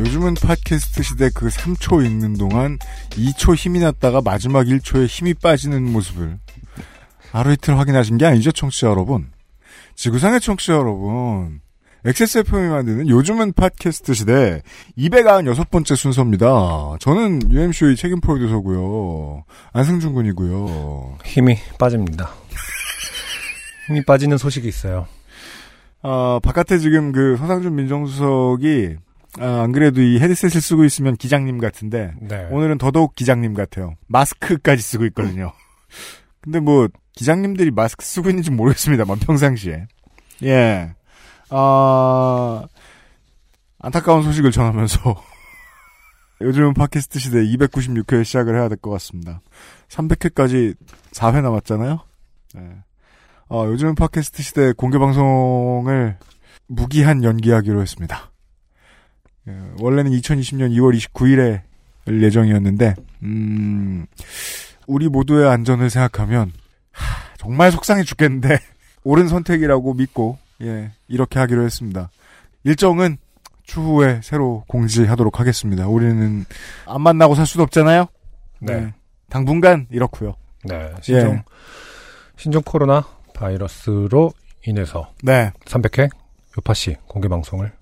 요즘은 팟캐스트 시대 그 3초 읽는 동안 2초 힘이 났다가 마지막 1초에 힘이 빠지는 모습을 하루 이틀 확인하신 게 아니죠, 청취자 여러분. 지구상의 청취자 여러분. XSFM이 만드는 요즘은 팟캐스트 시대 296번째 순서입니다. 저는 UMC의 책임 프로듀서고요. 안승준 군이고요. 힘이 빠집니다. 힘이 빠지는 소식이 있어요. 아, 바깥에 지금 그 서상준 민정수석이 아, 안 그래도 이 헤드셋을 쓰고 있으면 기장님 같은데 네. 오늘은 더더욱 기장님 같아요. 마스크까지 쓰고 있거든요. 근데 뭐 기장님들이 마스크 쓰고 있는지 모르겠습니다만 평상시에 예, 아 안타까운 소식을 전하면서 요즘은 팟캐스트 시대 296회 시작을 해야 될 것 같습니다. 300회까지 4회 남았잖아요. 네. 어, 요즘은 팟캐스트 시대 공개 방송을 무기한 연기하기로 했습니다. 예, 원래는 2020년 2월 29일에 예정이었는데, 음, 우리 모두의 안전을 생각하면, 하, 정말 속상해 죽겠는데, 옳은 선택이라고 믿고, 예, 이렇게 하기로 했습니다. 일정은 추후에 새로 공지하도록 하겠습니다. 우리는 안 만나고 살 수도 없잖아요? 네. 당분간 이렇고요 네. 신종, 예. 신종 코로나 바이러스로 인해서 네. 300회 요파시 공개 방송을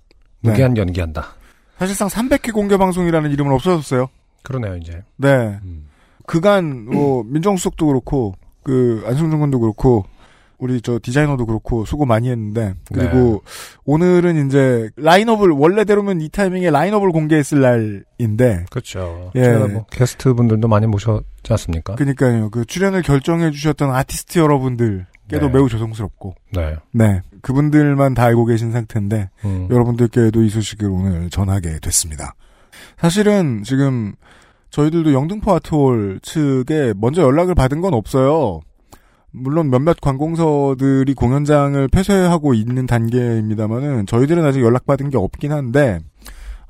네. 무기한 연기한다. 사실상 300회 공개 방송이라는 이름은 없어졌어요. 그러네요, 이제. 네. 음. 그간 뭐 민정수석도 그렇고 그 안승준 군도 그렇고 우리 저 디자이너도 그렇고 수고 많이 했는데 그리고 오늘은 이제 라인업을 원래대로면 이 타이밍에 라인업을 공개했을 날인데 그렇죠. 예. 뭐 게스트 분들도 많이 모셨지 않습니까? 그러니까요 그 출연을 결정해 주셨던 아티스트 여러분들 께도 네. 매우 조성스럽고 네. 네 그분들만 다 알고 계신 상태인데 음. 여러분들께도 이 소식을 오늘 전하게 됐습니다. 사실은 지금 저희들도 영등포 아트홀 측에 먼저 연락을 받은 건 없어요. 물론 몇몇 관공서들이 공연장을 폐쇄하고 있는 단계입니다만은 저희들은 아직 연락받은 게 없긴 한데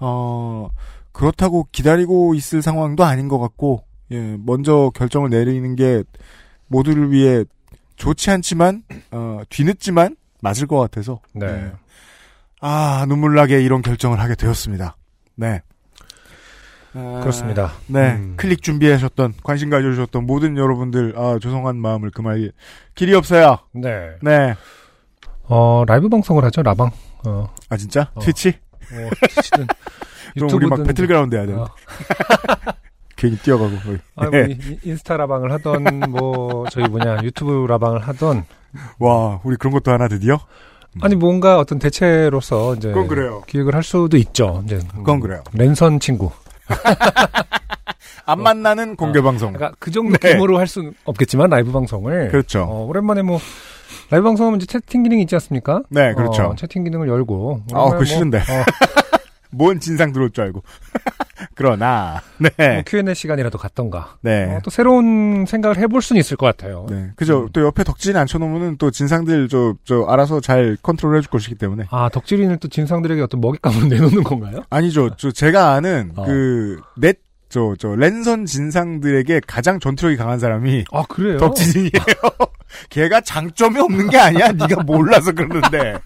어 그렇다고 기다리고 있을 상황도 아닌 것 같고 예 먼저 결정을 내리는 게 모두를 위해 좋지 않지만 어 뒤늦지만 맞을 것 같아서 네. 예. 아, 눈물 나게 이런 결정을 하게 되었습니다. 네. 아, 그렇습니다. 네. 음. 클릭 준비하셨던, 관심 가져주셨던 모든 여러분들, 아, 죄송한 마음을 금할 길이 없어요. 네. 네. 어, 라이브 방송을 하죠, 라방. 어, 아, 진짜? 어. 트위치? 뭐, 트위치든 그럼 우리 막 배틀그라운드 해야 돼. 어, 괜히 뛰어가고. 아, 네. 뭐 인- 인스타 라방을 하던 뭐 저희 뭐냐 유튜브 라방을 하던 와, 우리 그런 것도 하나 드디어? 아니 뭔가 어떤 대체로서 이제 그건 그래요. 기획을 할 수도 있죠. 이제 음, 그건 그래요. 랜선 친구. 안 만나는 공개 방송. 그러니까 그 정도 네. 규모로 할 수는 없겠지만 라이브 방송을 그렇죠. 어, 오랜만에 뭐 라이브 방송하면 이제 채팅 기능이 있지 않습니까? 네, 그렇죠. 어, 채팅 기능을 열고 아, 오랜만에 그거 싫은데. 어, 뭔 진상 들어올 줄 알고. 그러나, 네. 뭐 Q&A 시간이라도 갖던가. 네. 어, 또 새로운 생각을 해볼 수는 있을 것 같아요. 네. 그죠. 음. 또 옆에 덕진 앉혀놓으면은 또 진상들 저, 저, 알아서 잘 컨트롤 해줄 것이기 때문에. 아 덕질인을 또 진상들에게 어떤 먹잇감으로 내놓는 건가요? 아니죠. 저, 제가 아는 어. 그, 넷, 저, 저, 랜선 진상들에게 가장 전투력이 강한 사람이 아 그래요? 덕진이에요. 걔가 장점이 없는 게 아니야. 네가 몰라서 그러는데.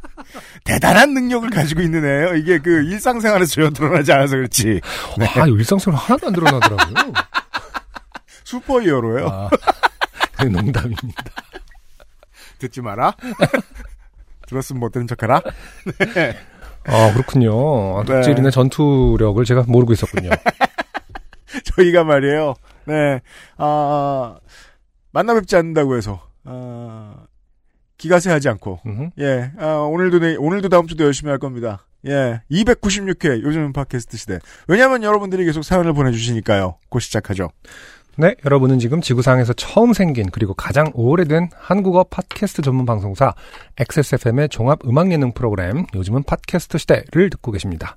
대단한 능력을 가지고 있는 애예요. 이게 그 일상생활에서 전혀 드러나지 않아서 그렇지. 네. 아 일상생활 하나도 안 드러나더라고요. 슈퍼 히어로예요. 아, 그 농담입니다. 듣지 마라. 들었으면 못 들은 척해라. 아 그렇군요. 아, 네. 덕질인의 전투력을 제가 모르고 있었군요. 저희가 말이에요. 네. 아, 만나 뵙지 않는다고 해서, 아, 기가세 하지 않고, 음흠. 예, 아, 오늘도 내, 오늘도 다음 주도 열심히 할 겁니다. 예, 296회 요즘은 팟캐스트 시대. 왜냐하면 여러분들이 계속 사연을 보내주시니까요. 곧 시작하죠. 네, 여러분은 지금 지구상에서 처음 생긴 그리고 가장 오래된 한국어 팟캐스트 전문 방송사 XSFM의 종합 음악 예능 프로그램 요즘은 팟캐스트 시대를 듣고 계십니다.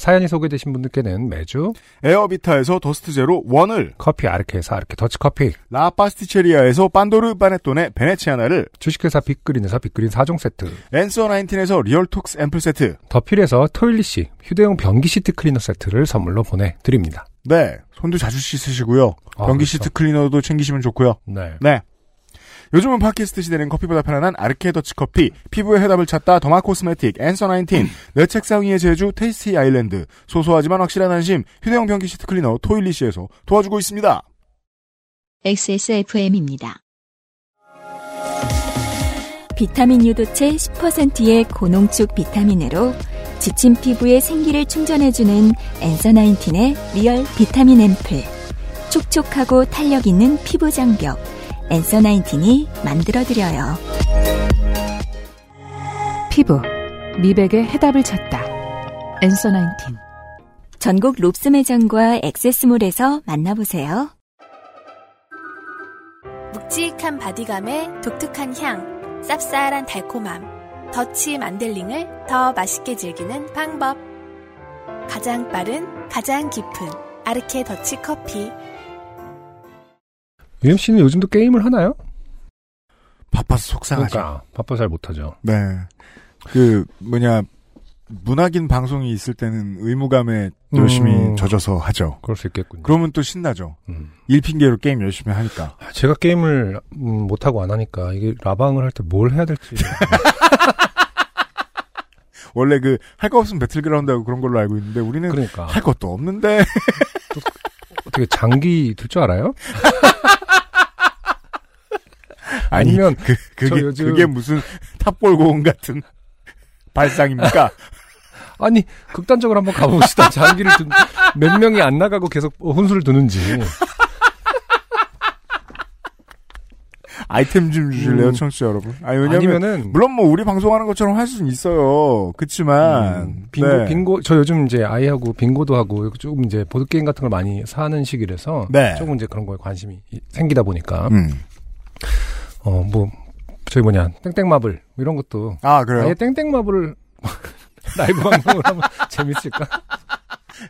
사연이 소개되신 분들께는 매주 에어비타에서 더스트 제로 원을 커피 아르케에서 아르케 더치커피 라파스티체리아에서 판도르 바네톤의 베네치아나를 주식회사 빅그린에서 빅그린 4종 세트 앤서 19에서 리얼톡스 앰플 세트 더필에서 토일리시 휴대용 변기 시트 클리너 세트를 선물로 보내드립니다. 네 손도 자주 씻으시고요 아, 변기 그렇죠. 시트 클리너도 챙기시면 좋고요 네. 네 요즘은 팟캐스트 시대는 커피보다 편안한 아르케 더치 커피 피부의 해답을 찾다 derma cosmetic 앤서 19 내 책상 위의 제주 테이스티 아일랜드 소소하지만 확실한 안심 휴대용 변기 시트 클리너 토일리시에서 도와주고 있습니다 XSFM입니다. 비타민 유도체 10%의 고농축 비타민으로 지친 피부에 생기를 충전해주는 앤서 나인틴의 리얼 비타민 앰플. 촉촉하고 탄력 있는 피부 장벽. 앤서 나인틴이 만들어드려요. 피부, 미백의 해답을 찾다. 앤서 나인틴. 전국 롭스 매장과 XS몰에서 만나보세요. 묵직한 바디감에 독특한 향, 쌉쌀한 달콤함, 더치 만델링을 더 맛있게 즐기는 방법. 가장 빠른, 가장 깊은 아르케 더치 커피. UMC는 요즘도 게임을 하나요? 바빠서 속상하죠 그러니까 바빠 잘 못하죠. 네. 그, 뭐냐, 문학인 방송이 있을 때는 의무감에 열심히 음. 젖어서 하죠. 그럴 수 있겠군요. 그러면 또 신나죠. 음. 일 핑계로 게임 열심히 하니까. 아, 제가 게임을 음, 못하고 안 하니까 이게 라방을 할 때 뭘 해야 될지 원래 그, 할 거 없으면 배틀그라운드하고 그런 걸로 알고 있는데, 우리는 그러니까 할 것도 없는데, 어떻게 장기 들 줄 알아요? 아니, 아니면 그, 그게, 저 요즘- 그게 무슨 탑골고원 같은 발상입니까? 아니 극단적으로 한번 가봅시다. 장기를 든, 몇 명이 안 나가고 계속 혼수를 두는지. 아이템 좀 주실래요, 음. 청취자 여러분? 아니, 왜냐면, 아니면은 물론 뭐 우리 방송하는 것처럼 할 수는 있어요. 그치만, 음, 빙고 네. 빙고 저 요즘 이제 아이하고 빙고도 하고 조금 이제 보드 게임 같은 걸 많이 사는 시기라서 네. 조금 이제 그런 거에 관심이 이- 생기다 보니까 음. 어 뭐 저희 뭐냐 땡땡마블 이런 것도 아, 그래요? 아예 땡땡마블을 라이브 방송을 하면 재밌을까?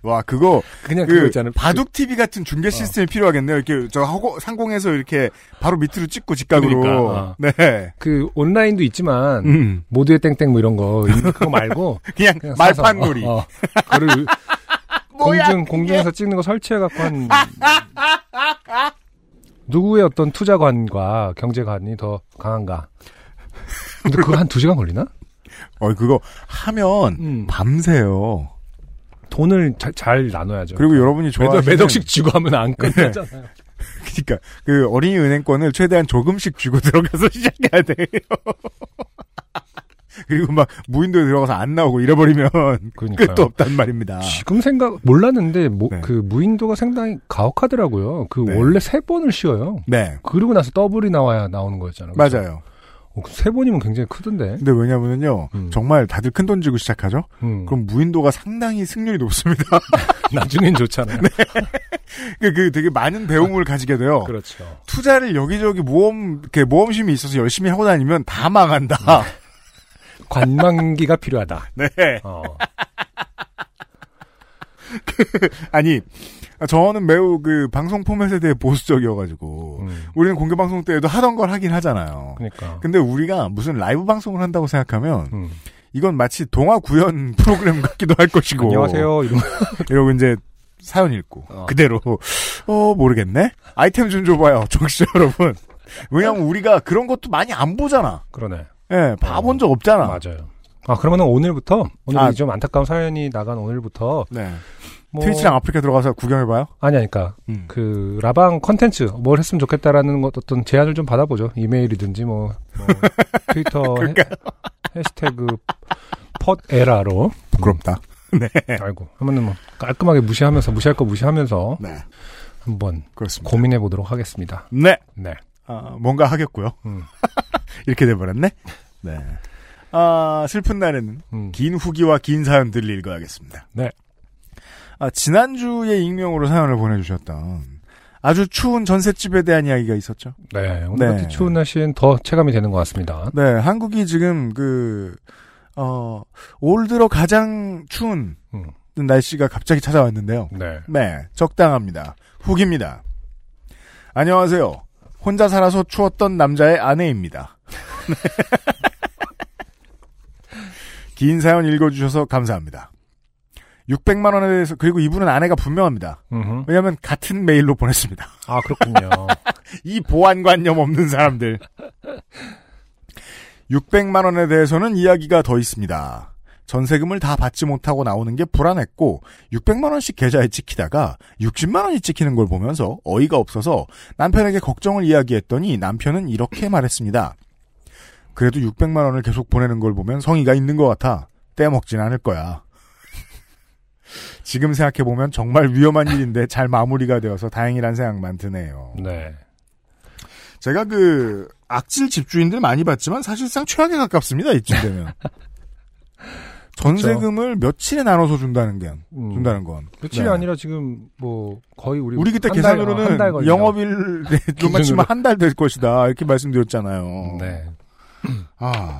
와, 그거, 그냥 그, 있잖아요. 바둑 TV 같은 중계 시스템이 필요하겠네요. 이렇게, 저, 하고, 상공에서 이렇게, 바로 밑으로 찍고 직각으로. 그러니까, 어. 네. 그 온라인도 있지만 음. 모두의 땡땡 뭐 이런 거 그거 말고 그냥, 그냥 사서, 말판 놀이. 어, 어. 그거를 뭐야, 공중? 공중에서 찍는 거 설치해 갖고 한 누구의 어떤 투자관과 경제관이 더 강한가? 근데 그거 한 두 시간 걸리나? 어, 그거 하면, 음. 밤새요. 돈을 잘, 잘 나눠야죠. 그리고 여러분이 매덕, 좋아하시는. 매덕씩 쥐고 하면 안 끝나잖아요. 그니까, 그 어린이 은행권을 최대한 조금씩 쥐고 들어가서 시작해야 돼요. 그리고 막, 무인도에 들어가서 안 나오고 잃어버리면, 그러니까요. 끝도 없단 말입니다. 지금 생각 몰랐는데 뭐, 네. 그 무인도가 상당히 가혹하더라고요. 그 네. 원래 세 번을 쉬어요. 네. 그리고 나서 더블이 나와야 나오는 거였잖아요. 맞아요. 어, 세 번이면 굉장히 크던데. 근데 왜냐면은요, 음. 정말 다들 큰 돈 주고 시작하죠? 음. 그럼 무인도가 상당히 승률이 높습니다. 나중엔 좋잖아요. 그, 그 되게 많은 배움을 가지게 돼요. 그렇죠. 투자를 여기저기 모험, 이렇게 모험심이 있어서 열심히 하고 다니면 다 망한다. 관망기가 필요하다. 네. 어. 아니, 저는 매우 그 방송 포맷에 대해 보수적이어가지고, 음. 우리는 공개 방송 때에도 하던 걸 하긴 하잖아요. 그러니까. 근데 우리가 무슨 라이브 방송을 한다고 생각하면, 음. 이건 마치 동화 구연 프로그램 같기도 할 것이고. 안녕하세요. 이런 이러고 이제 사연 읽고 어. 그대로 어 모르겠네 아이템 좀 줘봐요 정치 여러분 왜냐면 우리가 그런 것도 많이 안 보잖아 그러네. 예 봐본 어. 적 없잖아 맞아요. 아 그러면은 오늘부터 오늘 아. 좀 안타까운 사연이 나간 오늘부터 네 뭐 트위치랑 아프리카 들어가서 구경해봐요 아니 아니까 음. 그 라방 컨텐츠 뭘 했으면 좋겠다라는 것 어떤 제안을 좀 받아보죠. 이메일이든지 뭐, 뭐 트위터 해, 해시태그 팟에라로 부끄럽다 아이고 하면은 뭐 깔끔하게 무시하면서 무시할 거 무시하면서 네 한번 그렇습니다 고민해 보도록 하겠습니다. 네 네. 아, 뭔가 하겠고요 음. 이렇게 돼버렸네 네 아, 슬픈 날에는 음. 긴 후기와 긴 사연들을 읽어야겠습니다. 네. 아, 지난주에 익명으로 사연을 보내주셨던 아주 추운 전셋집에 대한 이야기가 있었죠. 네. 오늘 네. 추운 날씨엔 더 체감이 되는 것 같습니다. 네, 한국이 지금 그, 어, 올 들어 가장 추운 음. 날씨가 갑자기 찾아왔는데요. 네. 네, 적당합니다. 후기입니다. 안녕하세요. 혼자 살아서 추웠던 남자의 아내입니다. 긴 사연 읽어주셔서 감사합니다. 600만 원에 대해서 그리고 이분은 아내가 분명합니다. 음흠. 왜냐하면 같은 메일로 보냈습니다. 아, 그렇군요. 이 보안관념 없는 사람들. 600만 원에 대해서는 이야기가 더 있습니다. 전세금을 다 받지 못하고 나오는 게 불안했고 600만 원씩 계좌에 찍히다가 60만 원이 찍히는 걸 보면서 어이가 없어서 남편에게 걱정을 이야기했더니 남편은 이렇게 말했습니다. 그래도 600만 원을 계속 보내는 걸 보면 성의가 있는 것 같아. 떼먹진 않을 거야. 지금 생각해보면 정말 위험한 일인데 잘 마무리가 되어서 다행이란 생각만 드네요. 네. 제가 그 악질 집주인들 많이 봤지만 사실상 최악에 가깝습니다. 이쯤 되면. 전세금을 며칠에 나눠서 준다는 게 음. 준다는 건 며칠이 네. 아니라 지금 뭐 거의 우리 우리 그때 한 달, 계산으로는 걸려. 영업일로만 기준으로. 치면 한 달 될 것이다 이렇게 말씀드렸잖아요. 네. 아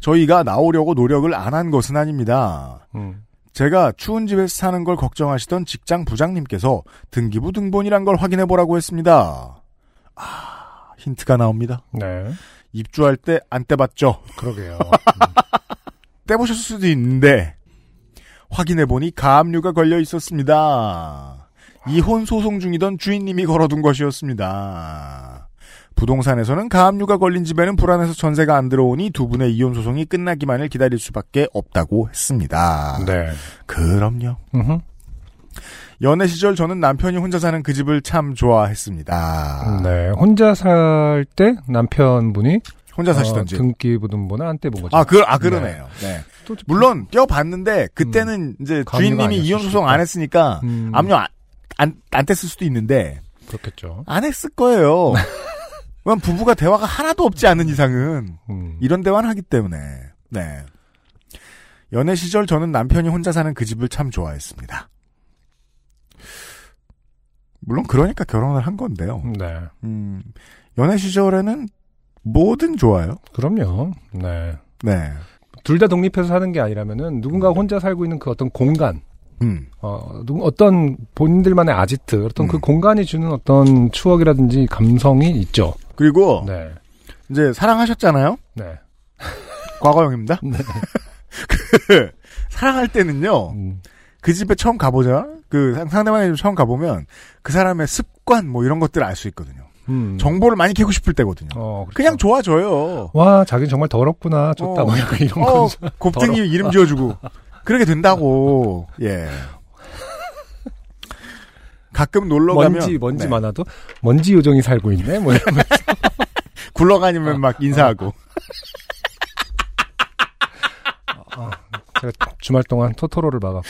저희가 나오려고 노력을 안 한 것은 아닙니다. 음. 제가 추운 집에서 사는 걸 걱정하시던 직장 부장님께서 등기부 등본이란 걸 확인해 보라고 했습니다. 아 힌트가 나옵니다. 네. 입주할 때 안 떼봤죠. 그러게요. 떼보셨을 수도 있는데 확인해 보니 가압류가 걸려 있었습니다. 이혼 소송 중이던 주인님이 걸어둔 것이었습니다. 부동산에서는 가압류가 걸린 집에는 불안해서 전세가 안 들어오니 두 분의 이혼 소송이 끝나기만을 기다릴 수밖에 없다고 했습니다. 네. 그럼요. 음흠. 연애 시절 저는 남편이 혼자 사는 그 집을 참 좋아했습니다. 네. 혼자 살 때 남편분이 혼자 사시던 집. 어, 등기부등본을 안 떼본 거죠. 아, 그, 아, 그러네요. 네. 또 물론, 떼어봤는데, 그때는 이제 가압류가 주인님이 이혼 소송 안 했으니까, 음, 압류 안, 안, 안 뗐을 수도 있는데, 그렇겠죠. 안 했을 거예요. 왜냐면 부부가 대화가 하나도 없지 않은 이상은, 음. 이런 대화는 하기 때문에, 네. 연애 시절 저는 남편이 혼자 사는 그 집을 참 좋아했습니다. 물론 그러니까 결혼을 한 건데요. 네. 음, 연애 시절에는 뭐든 좋아요. 그럼요. 네. 네. 둘 다 독립해서 사는 게 아니라면은 누군가 혼자 살고 있는 그 어떤 공간, 음, 어, 누, 어떤 본인들만의 아지트, 어떤 그 음. 공간이 주는 어떤 추억이라든지 감성이 있죠. 그리고, 네. 이제 사랑하셨잖아요? 네. 과거형입니다. 네. 그, 사랑할 때는요, 음, 그 집에 처음 가보자, 그 상- 상대방의 집 처음 가보면, 그 사람의 습관, 뭐 이런 것들을 알 수 있거든요. 음. 정보를 많이 캐고 싶을 때거든요. 어, 그렇죠. 그냥 좋아져요. 와, 자긴 정말 더럽구나. 좋다. 어. 뭐 약간 이런 어, 거. 곱등이 이름 지어주고. 그렇게 된다고, 예. 가끔 놀러 가면. 먼지, 먼지 네. 많아도 먼지 요정이 살고 있네. 뭐 이러면. 굴러가니면 막 인사하고. 제가 주말 동안 토토로를 봐갖고.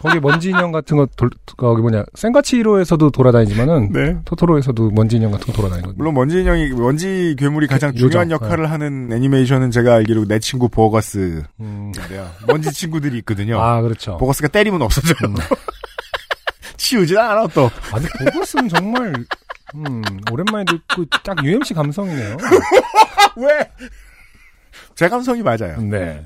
거기 먼지 인형 같은 거 돌, 거기 뭐냐 생가치 1호에서도 돌아다니지만은 네. 토토로에서도 먼지 인형 같은 거 돌아다니거든요. 물론 먼지 인형이, 먼지 괴물이 가장 요정, 중요한 역할을 하는 애니메이션은 제가 알기로 내 친구 버거스인데요. 음. 먼지 친구들이 있거든요. 아 그렇죠. 버거스가 때리면 없어져요. 음. 치우질 않아, 또. 아니 보고스는 정말 음, 오랜만에 듣고 딱 UMC 감성이네요. 왜? 제 감성이 맞아요. 네.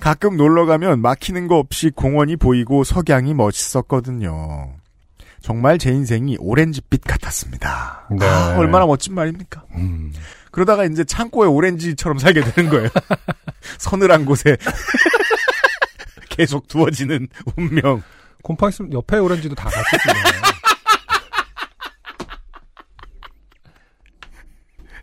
가끔 놀러 가면 막히는 거 없이 공원이 보이고 석양이 멋있었거든요. 정말 제 인생이 오렌지빛 같았습니다. 네. 아, 얼마나 멋진 말입니까? 음. 그러다가 이제 창고에 오렌지처럼 살게 되는 거예요. 서늘한 곳에 계속 두어지는 운명. 곰팡이 옆에 오렌지도 다 같이 쓰네요.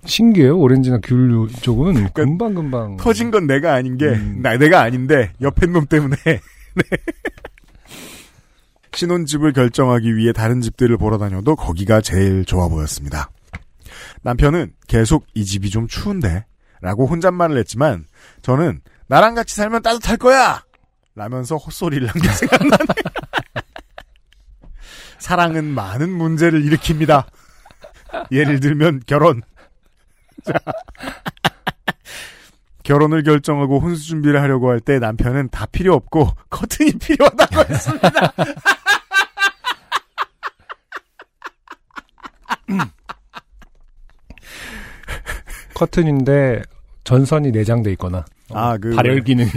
신기해요. 오렌지나 귤 쪽은 금방 금방 터진 건 내가 아닌 게, 음. 나, 내가 아닌데, 옆에 놈 때문에. 네. 신혼집을 결정하기 위해 다른 집들을 보러 다녀도 거기가 제일 좋아 보였습니다. 남편은 계속 이 집이 좀 추운데, 라고 혼잣말을 했지만, 저는 나랑 같이 살면 따뜻할 거야! 라면서 헛소리를 한 게 생각나네. 사랑은 많은 문제를 일으킵니다. 예를 들면 결혼. 자, 결혼을 결정하고 혼수 준비를 하려고 할 때 남편은 다 필요 없고 커튼이 필요하다고 했습니다. 커튼인데 전선이 내장돼 있거나 아, 그 발열 기능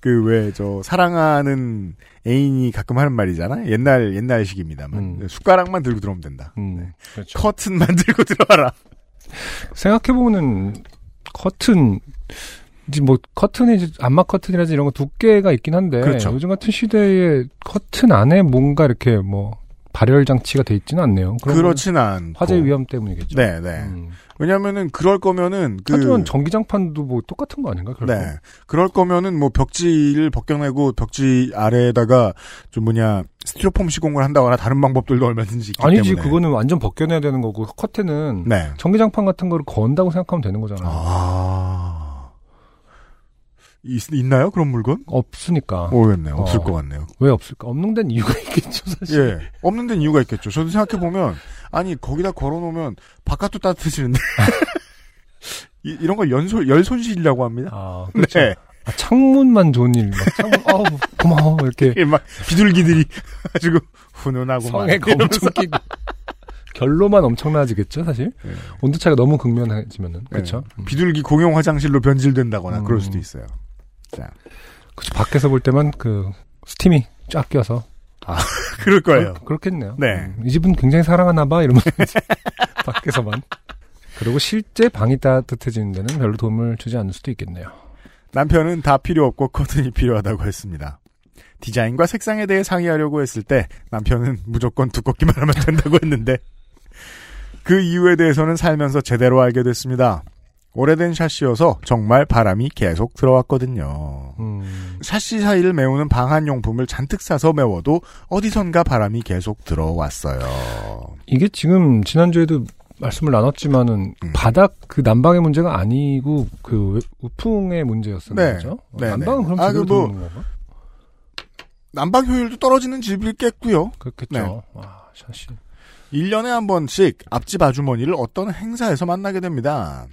그 왜 저 사랑하는 애인이 가끔 하는 말이잖아. 옛날 옛날식입니다만 음. 숟가락만 들고 들어오면 된다. 음, 그렇죠. 커튼만 들고 들어와라. 생각해보면은 커튼 이제 뭐 커튼이 이제 안마 커튼이라든지 이런 거 두께가 있긴 한데 그렇죠. 요즘 같은 시대에 커튼 안에 뭔가 이렇게 뭐 발열 장치가 돼 있지는 않네요. 그렇진. 건 화재 위험 때문이겠죠. 네, 네. 음. 왜냐면은 그럴 거면은 그 하지만 전기장판도 뭐 똑같은 거 아닌가? 결국? 네. 그럴 거면은 뭐 벽지를 벗겨내고 벽지 아래에다가 좀 뭐냐 스티로폼 시공을 한다거나 다른 방법들도 얼마든지 아니지 때문에. 그거는 완전 벗겨내야 되는 거고 커튼은 네. 전기장판 같은 거를 건다고 생각하면 되는 거잖아요. 아. 있, 있나요? 그런 물건? 없으니까 모르겠네 요. 없을 어. 것 같네요. 왜 없을까? 없는 데는 이유가 있겠죠 사실. 예. 없는 데는 이유가 있겠죠. 저도 생각해보면, 아니, 거기다 걸어놓으면 바깥도 따뜻해지는데. 이, 이런 걸 연소, 열 손실이라고 합니다. 아 그렇죠. 네. 아, 창문만 좋은 일. 막 창문 아우 고마워 이렇게 막 비둘기들이 가지고 훈훈하고 막 성에 이러면서. 엄청 끼. 결로만 엄청나지겠죠 사실. 네. 온도 차가 너무 극명해지면은 그렇죠. 네. 비둘기 공용 화장실로 변질된다거나 음. 그럴 수도 있어요. 자, 그렇죠. 밖에서 볼 때만 그 스팀이 쫙 껴서 그럴 거예요. 그, 렇 겠네요 네. 이 집은 굉장히 사랑하나 봐 이러면 이제 밖에서만. 그리고 실제 방이 따뜻해지는 데는 별로 도움을 주지 않을 수도 있겠네요. 남편은 다 필요 없고 커튼이 필요하다고 했습니다. 디자인과 색상에 대해 상의하려고 했을 때 남편은 무조건 두껍기만 하면 된다고 했는데 그 이유에 대해서는 살면서 제대로 알게 됐습니다. 오래된 샤시여서 정말 바람이 계속 들어왔거든요. 음, 샤시 사이를 메우는 방한용품을 잔뜩 사서 메워도 어디선가 바람이 계속 들어왔어요. 이게 지금 지난주에도 말씀을 나눴지만은 음. 바닥 그 난방의 문제가 아니고 그 우풍의 문제였었는 네. 거죠. 어, 네, 난방은 네. 그럼 아, 제대로 그 뭐- 들어오는 건가? 난방 효율도 떨어지는 집이겠고요. 그렇겠죠. 네. 와, 샤시. 1년에 한 번씩 앞집 아주머니를 어떤 행사에서 만나게 됩니다.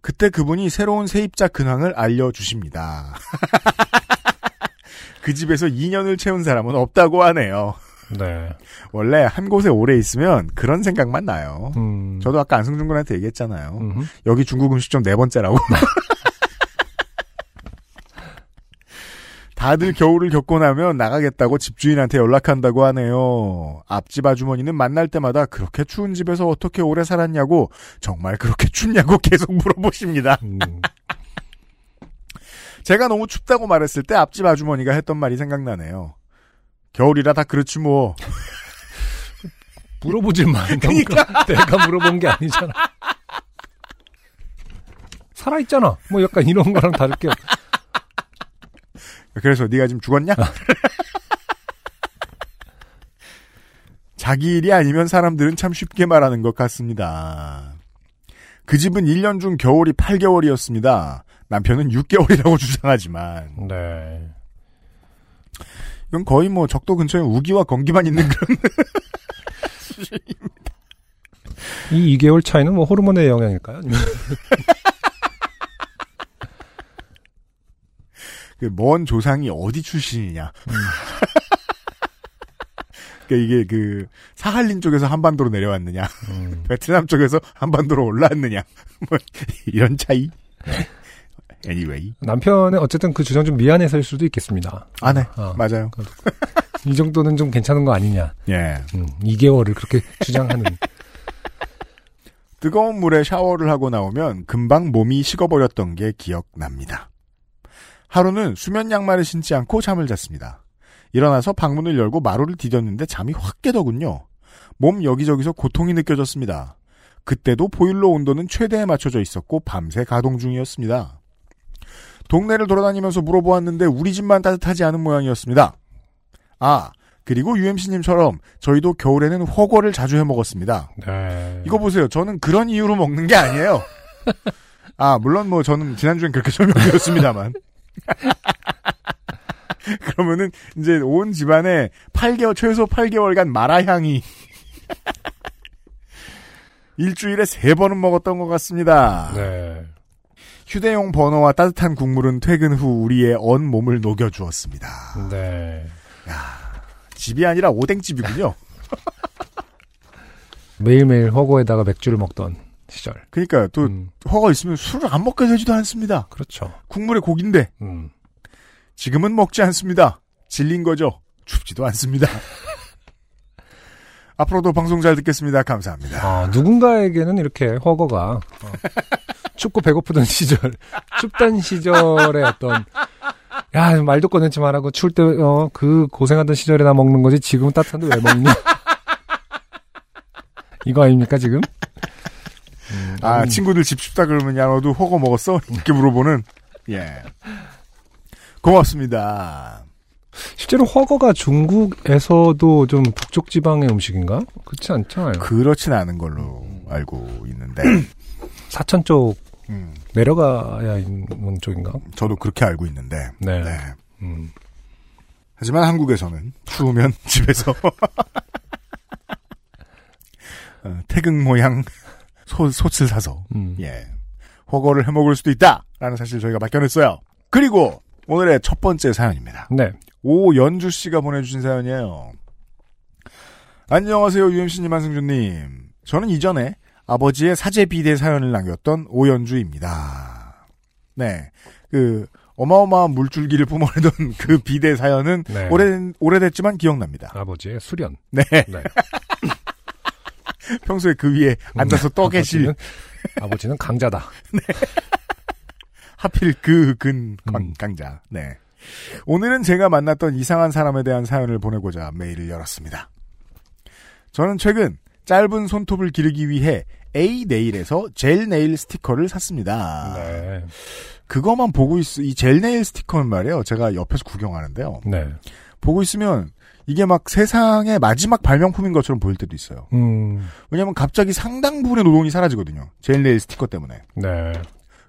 그때 그분이 새로운 세입자 근황을 알려주십니다. 그 집에서 2년을 채운 사람은 없다고 하네요. 네. 원래 한 곳에 오래 있으면 그런 생각만 나요. 음. 저도 아까 안승준 군한테 얘기했잖아요. 음흠. 여기 중국 음식점 네 번째라고. 다들 겨울을 겪고 나면 나가겠다고 집주인한테 연락한다고 하네요. 앞집 아주머니는 만날 때마다 그렇게 추운 집에서 어떻게 오래 살았냐고 정말 그렇게 춥냐고 계속 물어보십니다. 음. 제가 너무 춥다고 말했을 때 앞집 아주머니가 했던 말이 생각나네요. 겨울이라 다 그렇지 뭐. 물어보질 마. 그러니까 내가 물어본 게 아니잖아. 살아있잖아. 뭐 약간 이런 거랑 다를 게 없. 그래서 네가 지금 죽었냐? 자기 일이 아니면 사람들은 참 쉽게 말하는 것 같습니다. 그 집은 1년 중 겨울이 8개월이었습니다. 남편은 6개월이라고 주장하지만 네. 이건 거의 뭐 적도 근처에 우기와 건기만 있는 그런 이 2개월 차이는 뭐 호르몬의 영향일까요? 아니면 그 먼 조상이 어디 출신이냐. 그러니까 이게 그 사할린 쪽에서 한반도로 내려왔느냐, 음. 베트남 쪽에서 한반도로 올라왔느냐, 뭐 이런 차이. anyway. 남편은 어쨌든 그 주장 좀 미안해서일 수도 있겠습니다. 아, 네. 어. 맞아요. 이 정도는 좀 괜찮은 거 아니냐. 예. 음, 2개월을 그렇게 주장하는. 뜨거운 물에 샤워를 하고 나오면 금방 몸이 식어버렸던 게 기억납니다. 하루는 수면 양말을 신지 않고 잠을 잤습니다. 일어나서 방문을 열고 마루를 디뎠는데 잠이 확 깨더군요. 몸 여기저기서 고통이 느껴졌습니다. 그때도 보일러 온도는 최대에 맞춰져 있었고 밤새 가동 중이었습니다. 동네를 돌아다니면서 물어보았는데 우리 집만 따뜻하지 않은 모양이었습니다. 아, 그리고 UMC님처럼 저희도 겨울에는 허거를 자주 해 먹었습니다. 네. 이거 보세요. 저는 그런 이유로 먹는 게 아니에요. 아, 물론 뭐 저는 지난주엔 그렇게 설명드렸습니다만. 그러면은 이제 온 집안에 8개월, 최소 8개월간 마라향이. 일주일에 세 번은 먹었던 것 같습니다. 네. 휴대용 버너와 따뜻한 국물은 퇴근 후 우리의 언 몸을 녹여주었습니다. 네. 집이 아니라 오뎅집이군요. 매일매일 허거에다가 맥주를 먹던 시절. 그러니까 또 음, 허가 있으면 술을 안 먹게 되지도 않습니다. 그렇죠. 국물에 고긴데 음. 지금은 먹지 않습니다. 질린 거죠. 춥지도 않습니다. 앞으로도 방송 잘 듣겠습니다. 감사합니다. 아, 누군가에게는 이렇게 허거가 어, 춥고 배고프던 시절, 춥던 시절의 어떤 야 말도 꺼내지 말라고 추울 때 어, 그 고생하던 시절에 나 먹는 거지 지금은 따뜻한데 왜 먹니? 이거 아닙니까 지금? 음, 아, 음, 친구들 집 춥다 그러면 야 너도 허거 먹었어? 이렇게 물어보는 예. 고맙습니다. 실제로 허거가 중국에서도 좀 북쪽 지방의 음식인가? 그렇지 않잖아요. 그렇진 않은 걸로 알고 있는데 사천 쪽 음, 내려가야 있는 쪽인가? 저도 그렇게 알고 있는데 네. 네. 음. 하지만 한국에서는 추우면 집에서 어, 태극 모양 소, 솥을 사서 음. 예 허거를 해먹을 수도 있다라는 사실 저희가 맡겨냈어요. 그리고 오늘의 첫 번째 사연입니다. 네. 오연주 씨가 보내주신 사연이에요. 안녕하세요 UMC님 한승준님. 저는 이전에 아버지의 사제 비대 사연을 남겼던 오연주입니다. 네, 그 어마어마한 물줄기를 뿜어내던 그 비대 사연은 네. 오래 오래됐지만 기억납니다. 아버지의 수련. 네, 네. 평소에 그 위에 앉아서 떠 계실 아버지는, 아버지는 강자다. 하필 그근 음. 강자. 네. 오늘은 제가 만났던 이상한 사람에 대한 사연을 보내고자 메일을 열었습니다. 저는 최근 짧은 손톱을 기르기 위해 A 네일에서 젤 네일 스티커를 샀습니다. 네. 그거만 보고 있, 이 젤 네일 스티커는 말이에요. 제가 옆에서 구경하는데요. 네. 보고 있으면 이게 막 세상의 마지막 발명품인 것처럼 보일 때도 있어요. 음, 왜냐면 갑자기 상당 부분의 노동이 사라지거든요. 젤 네일 스티커 때문에. 네.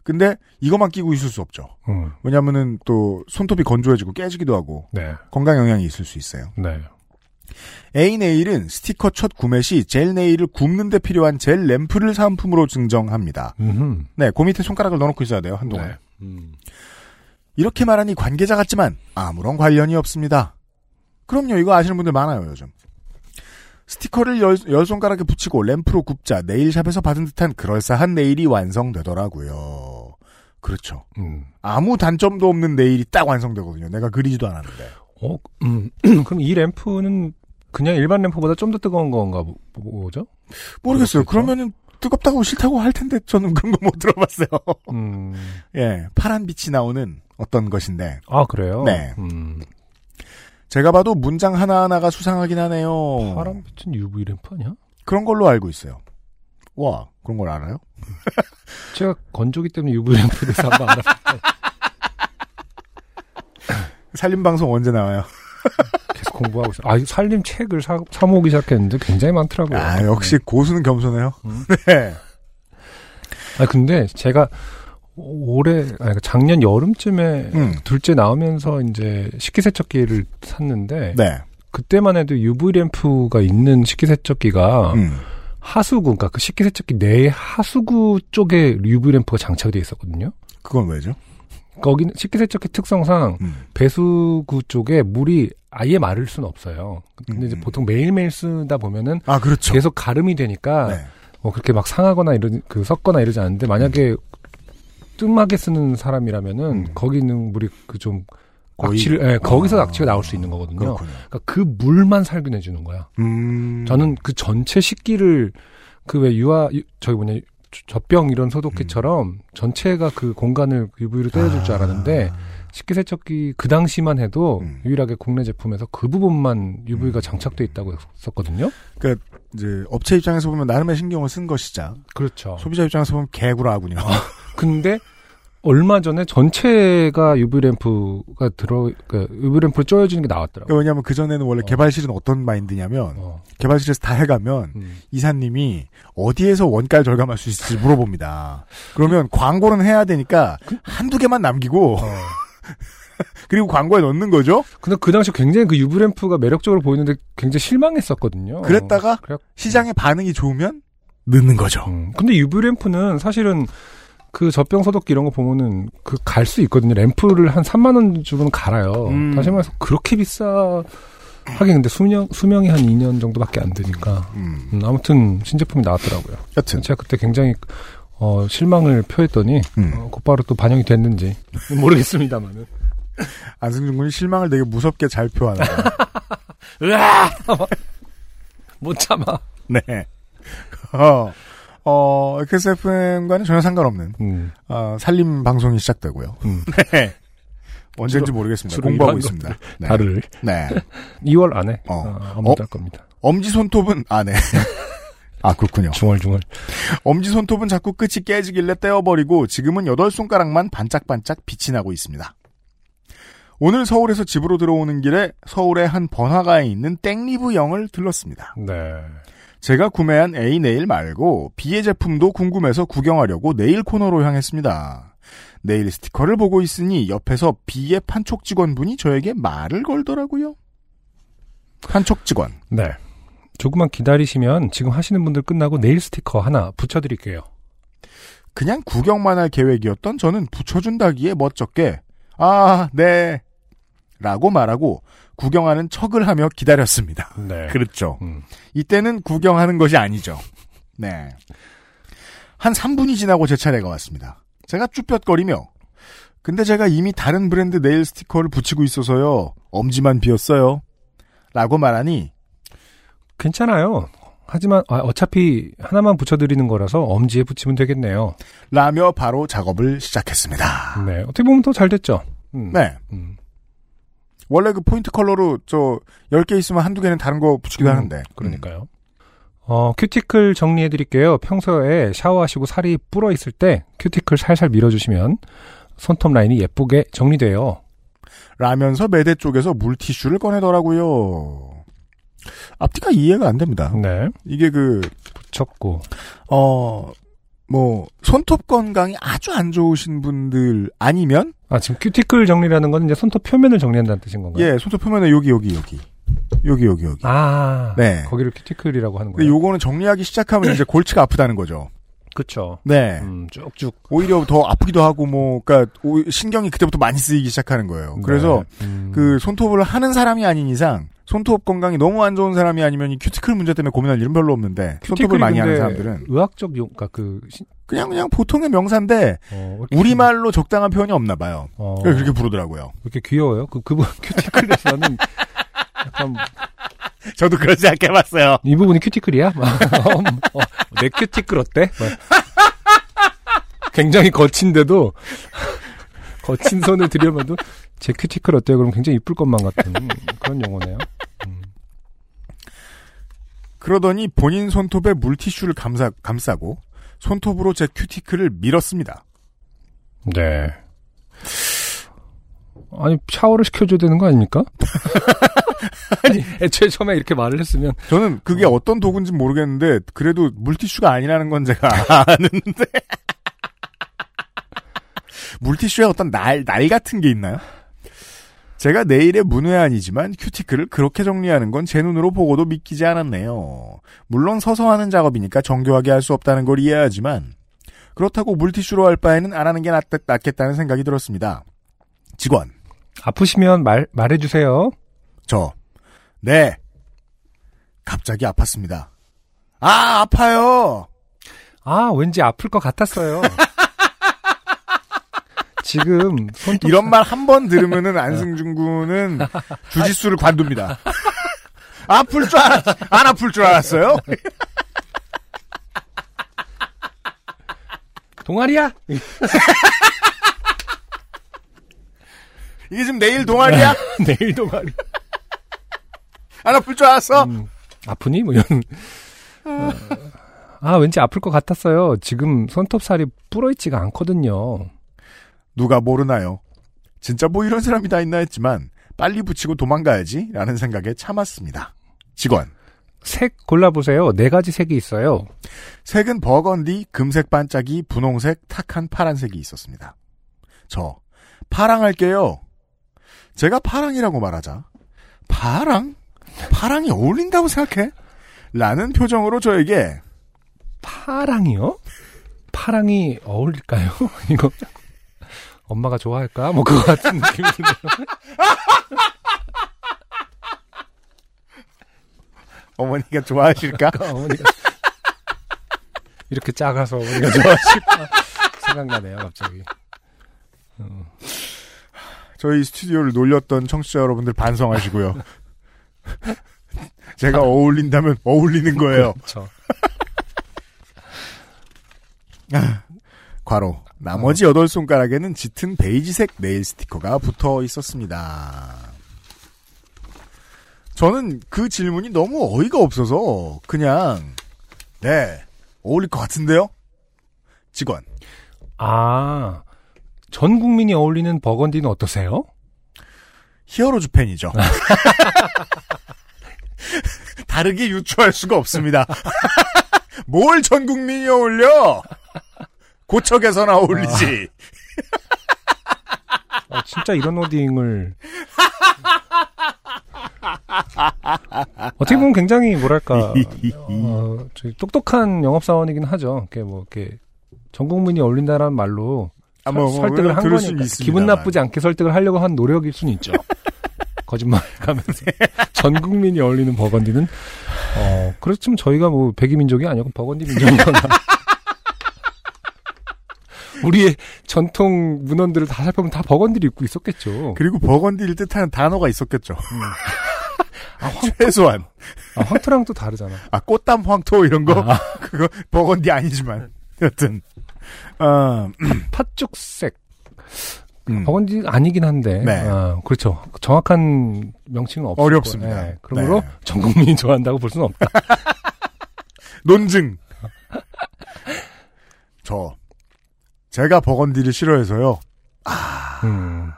근데 이것만 끼고 있을 수 없죠. 음, 왜냐면은 또 손톱이 건조해지고 깨지기도 하고 네. 건강 영향이 있을 수 있어요. 네. A 네일은 스티커 첫 구매 시 젤 네일을 굽는 데 필요한 젤 램프를 사은품으로 증정합니다. 음흠. 네, 그 밑에 손가락을 넣어놓고 있어야 돼요, 한동안. 네. 음. 이렇게 말하니 관계자 같지만 아무런 관련이 없습니다. 그럼요, 이거 아시는 분들 많아요, 요즘. 스티커를 열, 열 손가락에 붙이고 램프로 굽자 네일샵에서 받은 듯한 그럴싸한 네일이 완성되더라고요. 그렇죠. 음. 아무 단점도 없는 네일이 딱 완성되거든요. 내가 그리지도 않았는데. 어, 음. 그럼 이 램프는 그냥 일반 램프보다 좀 더 뜨거운 건가 보- 보죠? 모르겠어요. 그러면은 뜨겁다고 싫다고 할 텐데 저는 그런 거 못 들어봤어요. 음. 예, 파란 빛이 나오는 어떤 것인데 아, 그래요? 네. 음. 제가 봐도 문장 하나하나가 수상하긴 하네요. 파란 빛은 UV 램프 아니야? 그런 걸로 알고 있어요. 와, 그런 걸 알아요? 제가 건조기 때문에 UV 램프에 대해서 한번 알아봤어요. 살림 방송 언제 나와요? 계속 공부하고 있어요. 아, 이 살림 책을 사, 사모으기 시작했는데 굉장히 많더라고요. 아, 역시 고수는 겸손해요. 음. 네. 아, 근데 제가 올해, 아니, 작년 여름쯤에 음. 둘째 나오면서 이제 식기세척기를 샀는데 네. 그때만 해도 UV 램프가 있는 식기세척기가 음. 하수구, 그러니까 그 식기세척기 내 하수구 쪽에 UV 램프가 장착이 돼 있었거든요. 그건 왜죠? 거기는 식기세척기 특성상 음. 배수구 쪽에 물이 아예 마를 수는 없어요. 근데 이제 음. 보통 매일매일 쓰다 보면은 아, 그렇죠. 계속 가름이 되니까 네. 뭐 그렇게 막 상하거나 이러 그 섞거나 이러지 않는데 만약에 뜸하게 쓰는 사람이라면은 음. 거기 있는 물이 그좀 거의- 악취를 예, 거기서 아, 악취가 나올 수 있는 거거든요. 그렇군요. 그러니까 그 물만 살균해 주는 거야. 음. 저는 그 전체 식기를 그 왜 유아 유- 저기 뭐냐 젖병 이런 소독기처럼 음. 전체가 그 공간을 UV로 때려줄 줄 알았는데 식기세척기 그 당시만 해도 아. 음. 유일하게 국내 제품에서 그 부분만 UV가 장착돼 있다고 했었거든요. 이제 업체 입장에서 보면 나름의 신경을 쓴 것이자 그렇죠. 소비자 입장에서 보면 개구라군요. 근데 얼마 전에 전체가 UV 램프가 들어 그 UV 램프를 쪼여주는 게 나왔더라고요. 왜냐하면 그 전에는 원래 어. 개발실은 어떤 마인드냐면 어, 개발실에서 다 해가면 음. 이사님이 어디에서 원가를 절감할 수 있을지 물어봅니다. 그러면 광고는 해야 되니까 한두 개만 남기고 어. 그리고 광고에 넣는 거죠. 근데 그 당시 굉장히 그 UV 램프가 매력적으로 보이는데 굉장히 실망했었거든요. 그랬다가 그래 시장의 반응이 좋으면 넣는 거죠. 음, 근데 UV 램프는 사실은 그 젖병 소독기 이런 거 보면은 그 갈 수 있거든요. 램프를 한 3만 원 주면 갈아요. 음. 다시 말해서 그렇게 비싸 하긴 근데 수명 수명이 한 2년 정도밖에 안 되니까. 음. 음, 아무튼 신제품이 나왔더라고요. 여튼 제가 그때 굉장히 어, 실망을 표했더니 음. 어, 곧바로 또 반영이 됐는지 모르겠습니다만은. 안승준 군이 실망을 되게 무섭게 잘 표하는 거예요. 으아! 못 참아. 네. 어, 어, XSFM과는 전혀 상관없는, 음, 어, 살림 방송이 시작되고요. 음. 네. 언제인지 모르겠습니다. 공부하고 있습니다. 네. 달을 네. 2월 안에 어. 어, 업로드할 겁니다. 엄지 손톱은, 아, 네. 아, 그렇군요. 중얼중얼. 엄지 손톱은 자꾸 끝이 깨지길래 떼어버리고 지금은 여덟 손가락만 반짝반짝 빛이 나고 있습니다. 오늘 서울에서 집으로 들어오는 길에 서울의 한 번화가에 있는 땡리브 영을 들렀습니다. 네. 제가 구매한 A 네일 말고 B의 제품도 궁금해서 구경하려고 네일 코너로 향했습니다. 네일 스티커를 보고 있으니 옆에서 B의 판촉 직원분이 저에게 말을 걸더라고요. 판촉 직원. 네. 조금만 기다리시면 지금 하시는 분들 끝나고 네일 스티커 하나 붙여드릴게요. 그냥 구경만 할 계획이었던 저는 붙여준다기에 멋쩍게 아, 네. 라고 말하고 구경하는 척을 하며 기다렸습니다. 네. 그렇죠. 음. 이때는 구경하는 것이 아니죠. 네. 한 3분이 지나고 제 차례가 왔습니다. 제가 쭈뼛거리며 근데 제가 이미 다른 브랜드 네일 스티커를 붙이고 있어서요. 엄지만 비었어요. 라고 말하니 괜찮아요. 하지만 아, 어차피 하나만 붙여드리는 거라서 엄지에 붙이면 되겠네요. 라며 바로 작업을 시작했습니다. 네. 어떻게 보면 더 잘 됐죠. 음. 네. 음. 원래 그 포인트 컬러로 저 10개 있으면 한두 개는 다른 거 붙이기도 음, 하는데. 그러니까요. 어, 큐티클 정리해 드릴게요. 평소에 샤워하시고 살이 불어 있을 때 큐티클 살살 밀어 주시면 손톱 라인이 예쁘게 정리돼요. 라면서 매대 쪽에서 물티슈를 꺼내더라고요. 앞뒤가 이해가 안 됩니다. 네. 이게 그, 붙였고. 어, 뭐, 손톱 건강이 아주 안 좋으신 분들 아니면, 아, 지금 큐티클 정리라는 건 이제 손톱 표면을 정리한다는 뜻인 건가요? 예, 손톱 표면에 여기, 여기, 여기. 여기, 여기, 여기. 아. 네. 거기를 큐티클이라고 하는 근데 거예요. 요거는 정리하기 시작하면 이제 골치가 아프다는 거죠. 그쵸. 네. 음, 쭉쭉. 오히려 더 아프기도 하고, 뭐, 그니까, 신경이 그때부터 많이 쓰이기 시작하는 거예요. 그래서, 네. 음. 그 손톱을 하는 사람이 아닌 이상 손톱 건강이 너무 안 좋은 사람이 아니면 이 큐티클 문제 때문에 고민할 일은 별로 없는데 손톱을 많이 하는 사람들은 의학적 용, 그니까 그, 신- 그냥 그냥 보통의 명사인데 어, 왜 이렇게- 우리 말로 적당한 표현이 없나 봐요. 어, 그래서 그렇게 부르더라고요. 왜 이렇게 귀여워요? 그, 그분 큐티클에서는 약간 저도 그렇게 생각해봤어요. 이 부분이 큐티클이야? 막, 어, 내 큐티클 어때? 막. 굉장히 거친데도 거친 손을 들여봐도 제 큐티클 어때요? 그럼 굉장히 이쁠 것만 같은 그런 용어네요. 음. 그러더니 본인 손톱에 물티슈를 감싸, 감싸고 손톱으로 제 큐티클을 밀었습니다. 네. 아니 샤워를 시켜줘야 되는 거 아닙니까? 아니 애초에 처음에 이렇게 말을 했으면 저는 그게 어. 떤 도구인지 모르겠는데 그래도 물티슈가 아니라는 건 제가 아는데 물티슈에 어떤 날, 날 같은 게 있나요? 제가 내일의 문외한이지만 큐티클을 그렇게 정리하는 건 제 눈으로 보고도 믿기지 않았네요. 물론 서서 하는 작업이니까 정교하게 할 수 없다는 걸 이해하지만 그렇다고 물티슈로 할 바에는 안 하는 게 낫, 낫겠다는 생각이 들었습니다. 직원, 아프시면 말 말해주세요. 저, 네. 갑자기 아팠습니다. 아, 아파요! 아 왠지 아플 것 같았어요. 지금 손톱 이런 말 한 번 들으면은 안승준 군은 주짓수를 관둡니다. 아플 줄 알았, 안 아플 줄 알았어요? 동아리야? 이게 지금 내일 동아리야? 내일 동아리. 안 아플 줄 알았어? 음, 아프니? 뭐 이런. 어, 아 왠지 아플 것 같았어요. 지금 손톱살이 불어있지가 않거든요. 누가 모르나요? 진짜 뭐 이런 사람이 다 있나 했지만 빨리 붙이고 도망가야지 라는 생각에 참았습니다. 직원. 색 골라보세요. 네 가지 색이 있어요. 색은 버건디, 금색 반짝이, 분홍색, 탁한 파란색이 있었습니다. 저 파랑 할게요. 제가 파랑이라고 말하자 파랑? 파랑이 어울린다고 생각해? 라는 표정으로 저에게 파랑이요? 파랑이 어울릴까요? 이거 엄마가 좋아할까? 뭐 그거 같은 느낌이 드네요. 어머니가 좋아하실까? 어머니가 이렇게 작아서 어머니가 좋아하실까 생각나네요 갑자기. 저희 스튜디오를 놀렸던 청취자 여러분들 반성하시고요. 제가 어울린다면 어울리는 거예요. 그렇죠. 과로. 나머지 여덟 손가락에는 짙은 베이지색 네일 스티커가 붙어 있었습니다. 저는 그 질문이 너무 어이가 없어서 그냥 네 어울릴 것 같은데요. 직원 아, 전 국민이 어울리는 버건디는 어떠세요? 히어로즈 팬이죠. 다르게 유추할 수가 없습니다. 뭘 전 국민이 어울려? 고척에서나 어울리지. 아, 진짜 이런 오딩을 어떻게 보면 굉장히 뭐랄까 어, 똑똑한 영업사원이긴 하죠. 이렇게 뭐 이렇게 전 국민이 어울린다라는 말로 아, 뭐, 뭐, 설득을 한 들을 거니까. 기분 나쁘지 않게 설득을 하려고 한 노력일 수는 있죠. 거짓말 가면서 전 국민이 어울리는 버건디는 어 그렇지만 저희가 뭐 백이 민족이 아니고 버건디 민족이거나 우리의 전통 문헌들을 다 살펴보면 다 버건디를 입고 있었겠죠. 그리고 버건디를 뜻하는 단어가 있었겠죠. 아, 황, 최소한. 아, 황토랑 또 다르잖아. 아, 꽃담 황토 이런 거? 아. 그거 버건디 아니지만. 여튼. 어, 팥죽색. 음. 버건디 아니긴 한데. 네. 어, 그렇죠. 정확한 명칭은 없을 어렵습니다. 거예요. 네. 그러므로 네. 전 국민이 좋아한다고 볼 수는 없다. 논증. 저. 제가 버건디를 싫어해서요. 음.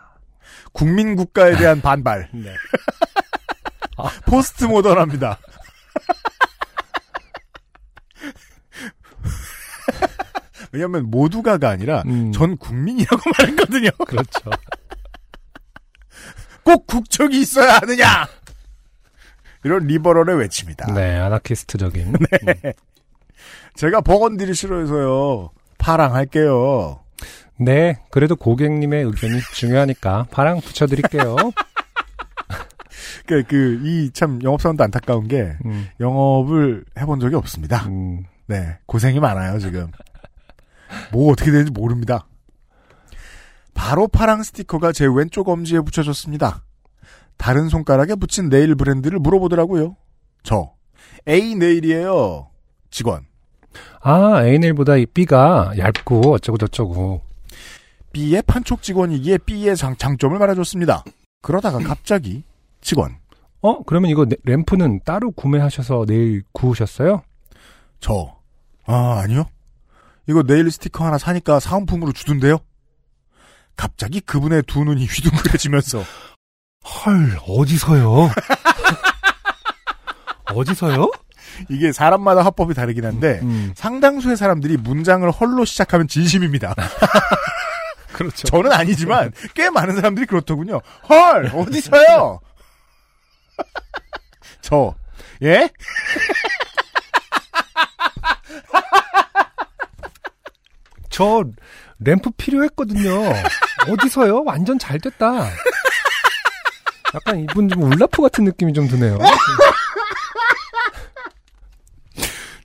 국민 국가에 대한 반발. 네. 포스트 모던합니다. 왜냐면 모두가가 아니라 음. 전 국민이라고 말했거든요. 그렇죠. 꼭 국적이 있어야 하느냐. 이런 리버럴의 외침이다. 네, 아나키스트적인. 제가 버건디를 싫어해서요. 파랑 할게요. 네, 그래도 고객님의 의견이 중요하니까 파랑 붙여드릴게요. 그, 그, 이 참 영업사원도 안타까운 게 음, 영업을 해본 적이 없습니다. 음, 네. 고생이 많아요, 지금. 뭐 어떻게 되는지 모릅니다. 바로 파랑 스티커가 제 왼쪽 엄지에 붙여졌습니다. 다른 손가락에 붙인 네일 브랜드를 물어보더라고요. 저. A 네일이에요. 직원. 아, A&L보다 이 B가 얇고 어쩌고 저쩌고. B의 판촉 직원이기에 B의 장, 장점을 말해줬습니다. 그러다가 갑자기 직원. 어, 그러면 이거 네- 램프는 따로 구매하셔서 내일 구우셨어요? 저. 아, 아니요. 이거 네일 스티커 하나 사니까 사은품으로 주던데요? 갑자기 그분의 두 눈이 휘둥그레지면서 헐, 어디서요? 어디서요? 이게 사람마다 화법이 다르긴 한데 음, 상당수의 사람들이 문장을 헐로 시작하면 진심입니다. 그렇죠. 저는 아니지만 꽤 많은 사람들이 그렇더군요. 헐 어디서요? 저 예? 저 램프 필요했거든요. 어디서요? 완전 잘 됐다. 약간 이분 좀 울라프 같은 느낌이 좀 드네요.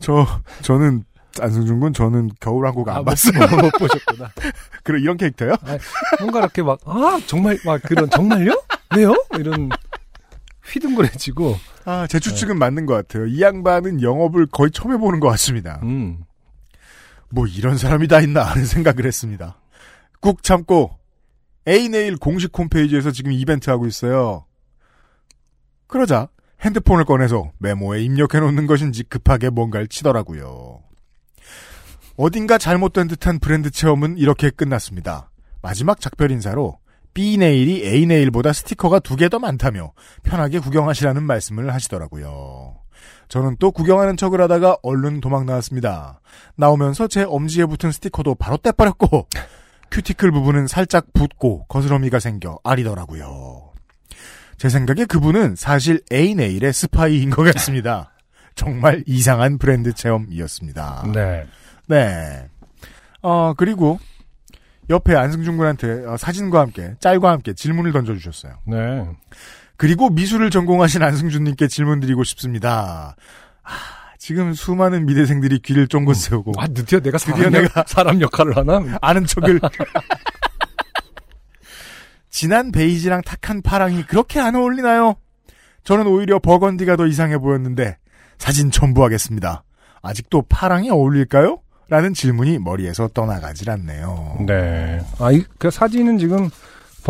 저 저는 안승준 군 저는 겨울왕국 안 못, 봤어요. 못 보셨구나. 그런 이런 캐릭터요? 아, 뭔가 이렇게 막, 아, 정말, 막 그런, 정말요? 왜요? 이런 휘둥그레지고, 아, 제 추측은 맞는 것 같아요. 이 양반은 영업을 거의 처음 해보는 것 같습니다. 음, 뭐 이런 사람이 다 있나 하는 생각을 했습니다. 꾹 참고 A네일 공식 홈페이지에서 지금 이벤트 하고 있어요. 그러자 핸드폰을 꺼내서 메모에 입력해 놓는 것인지 급하게 뭔가를 치더라고요. 어딘가 잘못된 듯한 브랜드 체험은 이렇게 끝났습니다. 마지막 작별 인사로 B네일이 A네일보다 스티커가 두 개 더 많다며 편하게 구경하시라는 말씀을 하시더라고요. 저는 또 구경하는 척을 하다가 얼른 도망 나왔습니다. 나오면서 제 엄지에 붙은 스티커도 바로 떼버렸고 큐티클 부분은 살짝 붓고 거스러미가 생겨 아리더라고요. 제 생각에 그분은 사실 A 네일의 스파이인 것 같습니다. 정말 이상한 브랜드 체험이었습니다. 네. 네. 어, 그리고 옆에 안승준 군한테 어, 사진과 함께 짤과 함께 질문을 던져주셨어요. 네. 그리고 미술을 전공하신 안승준님께 질문 드리고 싶습니다. 아, 지금 수많은 미대생들이 귀를 쫑긋 세우고 아, 드디어 내가 드디어 사람, 내가- 역, 사람 역할을 하나? 아는 척을 진한 베이지랑 탁한 파랑이 그렇게 안 어울리나요? 저는 오히려 버건디가 더 이상해 보였는데 사진 첨부하겠습니다. 아직도 파랑이 어울릴까요? 라는 질문이 머리에서 떠나가질 않네요. 네. 아, 이, 그 사진은 지금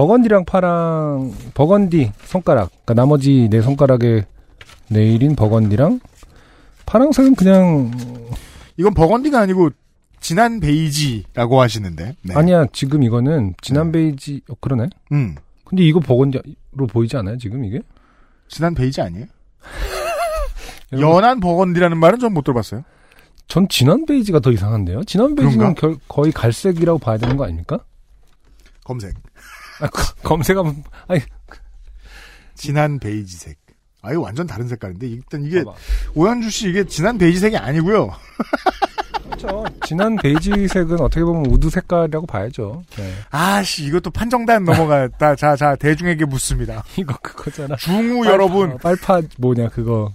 버건디랑 파랑, 버건디 손가락, 그러니까 나머지 네 손가락의 네일인 버건디랑 파랑색은 그냥 이건 버건디가 아니고 진한 베이지라고 하시는데. 네. 아니야. 지금 이거는 진한 베이지. 어, 그러네. 음. 근데 이거 버건디로 보이지 않아요? 지금 이게? 진한 베이지 아니에요? 연한 버건디라는 말은 전 못 들어봤어요. 전 진한 베이지가 더 이상한데요. 진한 베이지는? 결- 거의 갈색이라고 봐야 되는 거 아닙니까? 검색. 아, 그- 검색하면 아니 진한 베이지색. 아, 이거 완전 다른 색깔인데. 일단 이게, 봐봐. 오현주 씨 이게 진한 베이지색이 아니고요. 그렇죠. 진한 베이지색은 어떻게 보면 wood 색깔이라고 봐야죠. 네. 아씨, 이것도 판정단 넘어갔다. 자, 자, 대중에게 묻습니다. 이거 그거잖아. 중우 빨파, 여러분. 어, 빨파 뭐냐 그거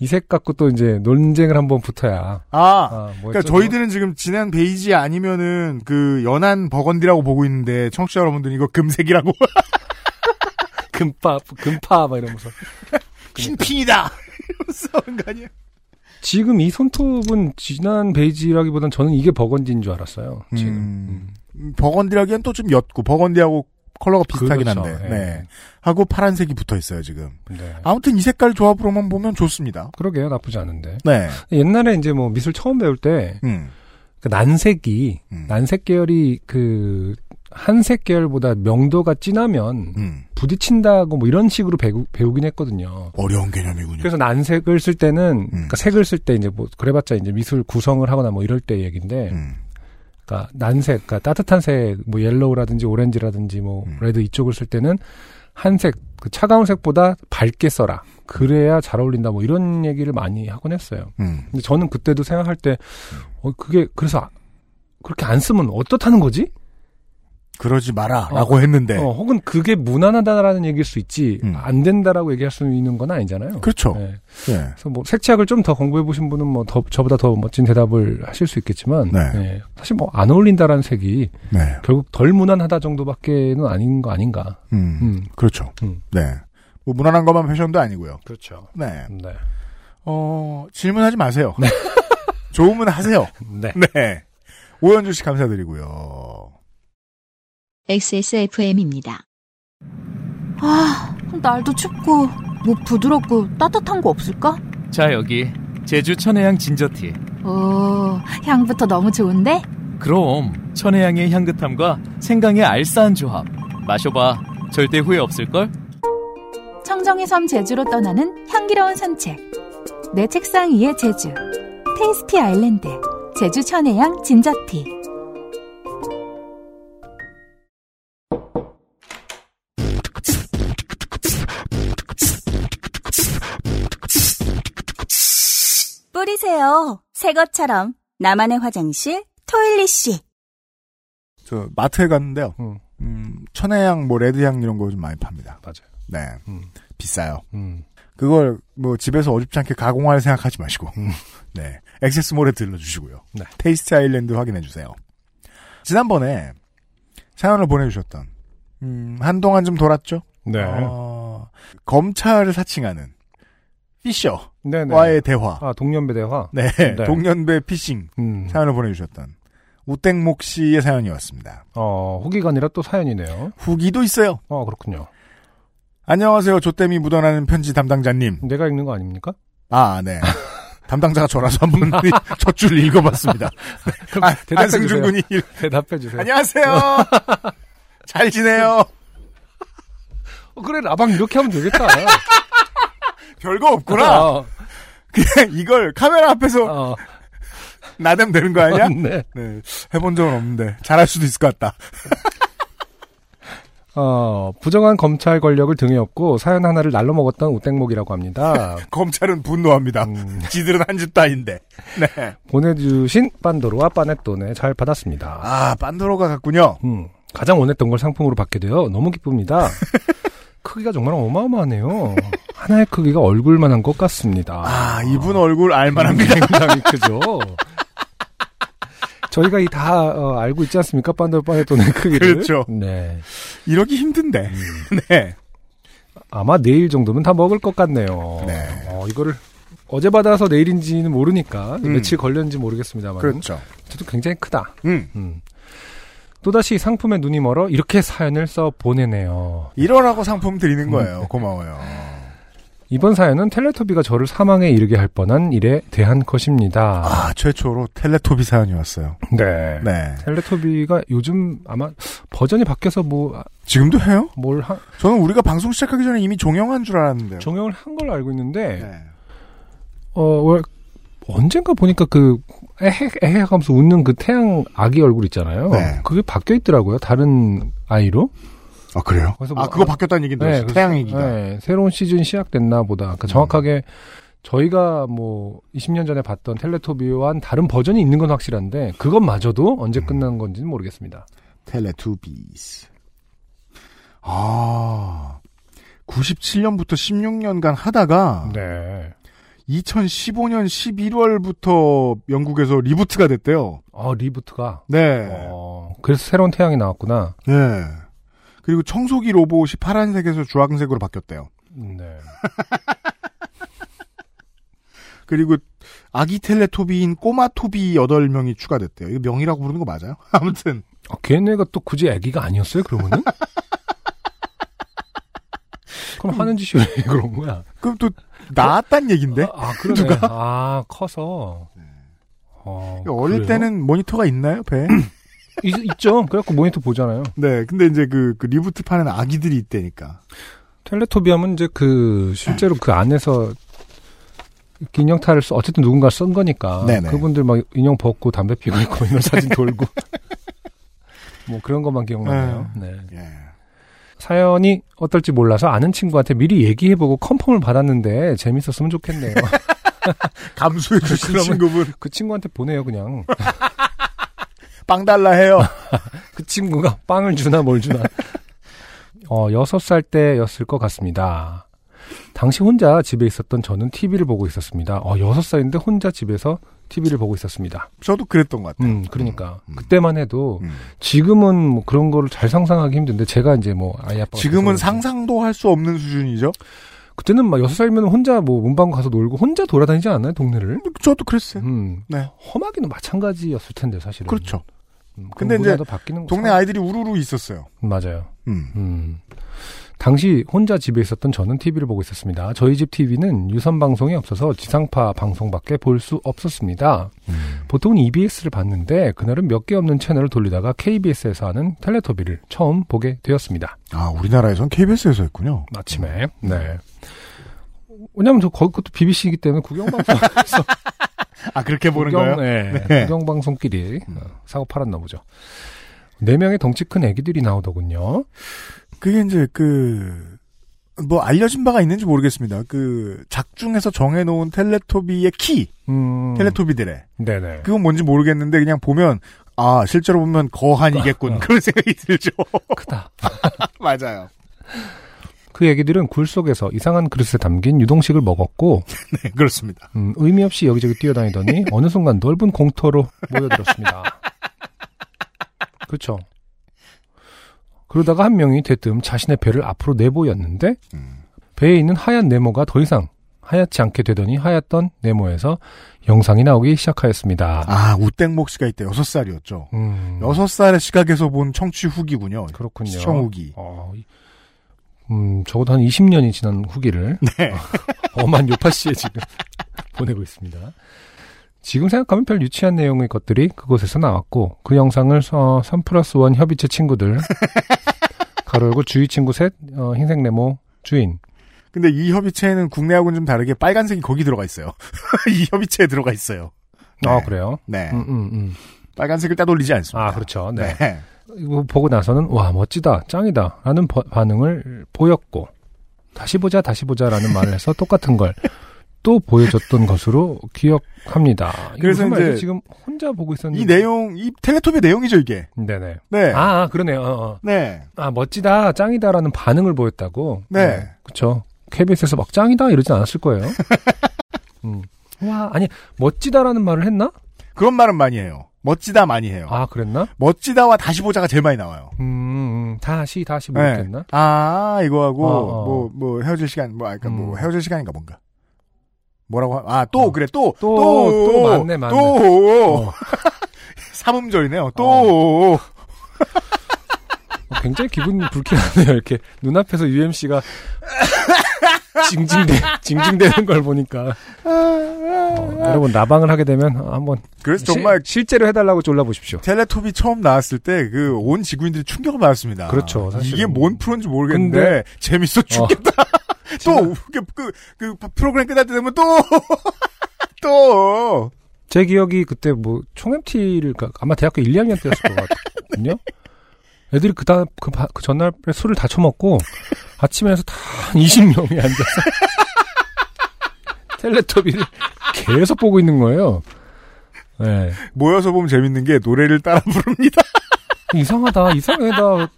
이색 갖고 또 이제 논쟁을 한번 붙어야. 아, 아, 뭐였죠, 그러니까 저희들은 지금 진한 베이지 아니면은 그 연한 버건디라고 보고 있는데 청취자 여러분들은 이거 금색이라고? 금파 금파 막 이러면서 흰핑이다 이러면서 하는 거 아니에요? 지금 이 손톱은 진한 베이지라기보단 저는 이게 버건디인 줄 알았어요. 지금. 음, 버건디라기엔 또 좀 옅고 버건디하고 컬러가 비슷하긴 그렇죠. 한데 예. 네. 하고 파란색이 붙어 있어요 지금. 네. 아무튼 이 색깔 조합으로만 보면 좋습니다. 그러게요. 나쁘지 않은데. 네. 옛날에 이제 뭐 미술 처음 배울 때 음. 그 난색이 음. 난색 계열이 그 한색 계열보다 명도가 진하면 음. 부딪힌다고 뭐 이런 식으로 배우, 배우긴 했거든요. 어려운 개념이군요. 그래서 난색을 쓸 때는 음. 그러니까 색을 쓸 때 이제 뭐 그래봤자 이제 미술 구성을 하거나 뭐 이럴 때 얘기인데 음. 그러니까 난색 그러니까 따뜻한 색 뭐 yellow라든지 오렌지라든지 뭐 음. red 이쪽을 쓸 때는 한색 그 차가운 색보다 밝게 써라 그래야 잘 어울린다 뭐 이런 얘기를 많이 하곤 했어요. 음. 근데 저는 그때도 생각할 때 어, 그게 그래서 아- 그렇게 안 쓰면 어떻다는 거지? 그러지 마라라고 했는데 어, 혹은 그게 무난하다라는 얘기일 수 있지 음. 안 된다라고 얘기할 수 있는 건 아니잖아요. 그렇죠. 네. 예. 그래서 뭐 색채학을 좀 더 공부해 보신 분은 뭐 더 저보다 더 멋진 대답을 하실 수 있겠지만 네. 네. 사실 뭐 안 어울린다라는 색이 네. 결국 덜 무난하다 정도밖에는 아닌 거 아닌가. 음. 음. 그렇죠. 음. 네. 뭐 무난한 것만 패션도 아니고요. 그렇죠. 네. 네. 어, 질문하지 마세요. 좋으면 하세요. 네. 네. 오현주 씨 감사드리고요. XSFM입니다. 아, 날도 춥고 뭐 부드럽고 따뜻한 거 없을까? 자 여기 제주 천혜향 진저티 오, 향부터 너무 좋은데? 그럼 천혜향의 향긋함과 생강의 알싸한 조합 마셔봐 절대 후회 없을걸? 청정의 섬 제주로 떠나는 향기로운 산책. 내 책상 위의 제주. 테이스티 아일랜드. 제주 천혜향 진저티. 뿌리세요. 새 것처럼. 나만의 화장실, 토일리쉬. 저 마트에 갔는데요. 음. 음, 천혜향, 뭐 레드향 이런 거 좀 많이 팝니다. 맞아요. 네. 음. 비싸요. 음. 그걸 뭐 집에서 어줍지 않게 가공할 생각하지 마시고. 음. 네. 액세스몰에 들러주시고요. 네. 테이스트 아일랜드 확인해 주세요. 지난번에 사연을 보내주셨던 음, 한동안 좀 돌았죠. 네. 어, 검찰을 사칭하는 피셔와의 네네. 대화. 아 동년배 대화. 네. 네. 동년배 피싱 음. 사연을 보내주셨던 우땡목 씨의 사연이었습니다. 어 후기가 아니라 또 사연이네요. 후기도 있어요. 어 그렇군요. 안녕하세요. 조땜이 묻어나는 편지 담당자님. 내가 읽는 거 아닙니까? 아, 네. 담당자가 저라서 한번 첫줄 읽어봤습니다. 그럼 아, 안승준. 군이 대답해 주세요. 안녕하세요. 잘 지내요. 어, 그래 라방 이렇게 하면 되겠다. 별거 없구나. 어, 그냥 이걸 카메라 앞에서 어, 나대면 되는 거 아니야? 네. 네. 해본 적은 없는데 잘할 수도 있을 것 같다. 어, 부정한 검찰 권력을 등에 업고 사연 하나를 날로 먹었던 우땡목이라고 합니다. 검찰은 분노합니다. 음, 지들은 한 집 따인데. 네. 보내주신 빤도로와 빠네톤에 잘 받았습니다. 아, 빤도로가 갔군요. 음, 가장 원했던 걸 상품으로 받게 되어 너무 기쁩니다. 크기가 정말 어마어마하네요. 하나의 크기가 얼굴만한 것 같습니다. 아, 이분 얼굴 알만합니다. 굉장히 크죠. 저희가 이다 어, 알고 있지 않습니까? 빤도로 빠네톤의 크기를. 그렇죠. 네. 이러기 힘든데. 네. 아마 내일 정도면 다 먹을 것 같네요. 네. 어, 이거를 어제 받아서 내일인지는 모르니까 음. 며칠 걸렸는지 모르겠습니다만 그렇죠. 저도 굉장히 크다. 음. 음. 또다시 상품에 눈이 멀어 이렇게 사연을 써 보내네요. 이러라고 상품 드리는 거예요. 고마워요. 이번 사연은 텔레토비가 저를 사망에 이르게 할 뻔한 일에 대한 것입니다. 아, 최초로 텔레토비 사연이 왔어요. 네. 네. 텔레토비가 요즘 아마 버전이 바뀌어서 뭐 지금도 해요? 뭘 한, 저는 우리가 방송 시작하기 전에 이미 종영한 줄 알았는데요. 종영을 한 걸로 알고 있는데 네. 어, 왜, 언젠가 보니까 그, 에헤, 하면서 웃는 그 태양 아기 얼굴 있잖아요. 네. 그게 바뀌어 있더라고요. 다른 아이로. 아, 그래요? 그래서 아, 뭐- 그거 바뀌었다는 얘기인데. 네, 태양 얘기가. 네, 새로운 시즌 시작됐나 보다. 그러니까 정확하게 저희가 뭐 20년 전에 봤던 텔레토비와는 다른 버전이 있는 건 확실한데 그것마저도 언제 끝난 건지는 모르겠습니다. 텔레토비스. 아, 97년부터 16년간 하다가 네. 2015년 11월부터 영국에서 reboot가 됐대요. 어, reboot가. 네. 어, 그래서 새로운 태양이 나왔구나. 네. 그리고 청소기 로봇이 파란색에서 주황색으로 바뀌었대요. 네. 그리고 아기 텔레토비인 꼬마 토비 8명이 추가됐대요. 이거 명이라고 부르는 거 맞아요? 아무튼. 어, 걔네가 또 굳이 애기가 아니었어요, 그러면은? 그럼 하는 짓이 왜 그런 거야? 그럼 또 나았단 얘긴데? 아, 그러네. 아, 커서. 어, 어릴 그래요? 때는 모니터가 있나요, 배에? 있, 있죠. 그래갖고 모니터 보잖아요. 네, 근데 이제 그, 그 reboot 판에는 아기들이 있다니까. 텔레토비 하면 이제 그, 실제로 그 안에서 인형탈을 써, 어쨌든 누군가 쓴 거니까. 네네. 그분들 막 인형 벗고 담배 피고 있고 이런 사진 돌고. 뭐 그런 것만 기억나네요. 네. 예. 사연이 어떨지 몰라서 아는 친구한테 미리 얘기해보고 컨펌을 받았는데 재밌었으면 좋겠네요. 감수해 주신 친구분, 그 친구한테 보내요, 그냥. 빵 달라 해요. 그 친구가 빵을 주나 뭘 주나. 어, 여섯 살 때였을 것 같습니다. 당시 혼자 집에 있었던 저는 TV를 보고 있었습니다. 어, 여섯 살인데 혼자 집에서 TV를 보고 있었습니다. 저도 그랬던 것 같아요. 음, 그러니까. 음. 그때만 해도 음. 지금은 뭐 그런 거를 잘 상상하기 힘든데 제가 이제 뭐 아이 아빠가 지금은 상상도 할 수 없는 수준이죠. 그때는 막 여섯 살이면 혼자 뭐 문방 가서 놀고 혼자 돌아다니지 않나요, 동네를? 저도 그랬어요. 음. 네. 험하기는 마찬가지였을 텐데 사실은. 그렇죠. 음, 근데 이제 바뀌는 동네 거 아이들이 우르르 있었어요. 맞아요. 음. 음. 당시 혼자 집에 있었던 저는 TV를 보고 있었습니다. 저희 집 TV는 유선 방송이 없어서 지상파 방송밖에 볼 수 없었습니다. 음. 보통은 EBS를 봤는데 그날은 몇 개 없는 채널을 돌리다가 KBS에서 하는 텔레토비를 처음 보게 되었습니다. 아, 우리나라에선 KBS에서 했군요. 아침에. 네. 왜냐면 저 거기 것도 BBC이기 때문에 구경방송에서 아, 그렇게 보는 구경, 거예요? 네. 네. 구경방송끼리 어, 사고 팔았나 보죠. 네 명의 덩치 큰 애기들이 나오더군요. 그게 이제 그, 뭐 알려진 바가 있는지 모르겠습니다. 그 작중에서 정해놓은 텔레토비의 키, 음. 텔레토비들의 네네. 그건 뭔지 모르겠는데 그냥 보면 아 실제로 보면 거한이겠군 어. 그런 생각이 들죠. 크다. 맞아요. 그 애기들은 굴 속에서 이상한 그릇에 담긴 유동식을 먹었고 네 그렇습니다. 음, 의미 없이 여기저기 뛰어다니더니 어느 순간 넓은 공터로 모여들었습니다. 그렇죠. 그러다가 한 명이 대뜸 자신의 배를 앞으로 내보였는데 음. 배에 있는 하얀 네모가 더 이상 하얗지 않게 되더니 하얗던 네모에서 영상이 나오기 시작하였습니다. 아 우땡목 씨가 이때 여섯 살이었죠. 음, 여섯 살의 시각에서 본 청취 후기군요. 그렇군요. 시청 후기. 어, 이- 음, 적어도 한 20년이 지난 후기를 네. 엄한 요파 씨에 지금 보내고 있습니다. 지금 생각하면 별 유치한 내용의 것들이 그곳에서 나왔고 그 영상을 어, 3 플러스 1 협의체 친구들 가로 열고 주위 친구 셋 어, 흰색 네모 주인 근데 이 협의체는 국내하고는 좀 다르게 빨간색이 거기 들어가 있어요. 이 협의체에 들어가 있어요. 아 네. 그래요? 네. 음, 음, 음. 빨간색을 따돌리지 않습니다. 아 그렇죠. 네. 네. 이거 보고 나서는 와 멋지다 짱이다 라는 버- 반응을 보였고 다시 보자 다시 보자라는 말을 해서 똑같은 걸 또 보여줬던 것으로 기억합니다. 이거 그래서? 이제 지금 혼자 보고 있었는데 이 내용, 이 텔레톱의 내용이죠, 이게. 네네 네. 아, 아, 그러네요. 어, 어. 네. 아 멋지다 짱이다라는 반응을 보였다고. 네. 그렇죠. KBS에서 막 짱이다 이러진 않았을 거예요. 음. 와 아니 멋지다라는 말을 했나? 그런 말은 많이 해요. 멋지다 많이 해요. 아 그랬나? 멋지다와 다시 보자가 제일 많이 나와요. 음, 음, 다시 다시 네. 모르겠나? 아, 이거 하고, 어, 어. 뭐, 뭐, 헤어질 시간, 뭐, 아까 뭐, 음. 헤어질 시간인가 뭔가. 뭐라고, 하- 아, 또, 어. 그래, 또, 또, 또, 또 맞네, 맞네. 또, 어. 삼음절이네요. 또, 어, 굉장히 기분이 불쾌하네요. 이렇게 눈앞에서 UMC가 징징대 징징대는 걸 보니까 어, 여러분 나방을 하게 되면 한번 그래서 정말 시- 실제로 해달라고 졸라 보십시오. 텔레톱이 처음 나왔을 때 그 온 지구인들이 충격을 받았습니다. 그렇죠, 사실은. 이게 뭔 프로인지 모르겠는데 재밌어 죽겠다. 또 그, 그, 그 프로그램 끝날 때 되면 또 또. 제 기억이 그때 뭐 총MT를 아마 대학교 1, 2학년 때였을 것 같거든요. 애들이 그 다음 그, 바- 그 전날에 술을 다 처먹고 아침에 해서 다 20명이 앉아서 텔레토비를 계속 보고 있는 거예요. 네. 모여서 보면 재밌는 게 노래를 따라 부릅니다. 이상하다, 이상하다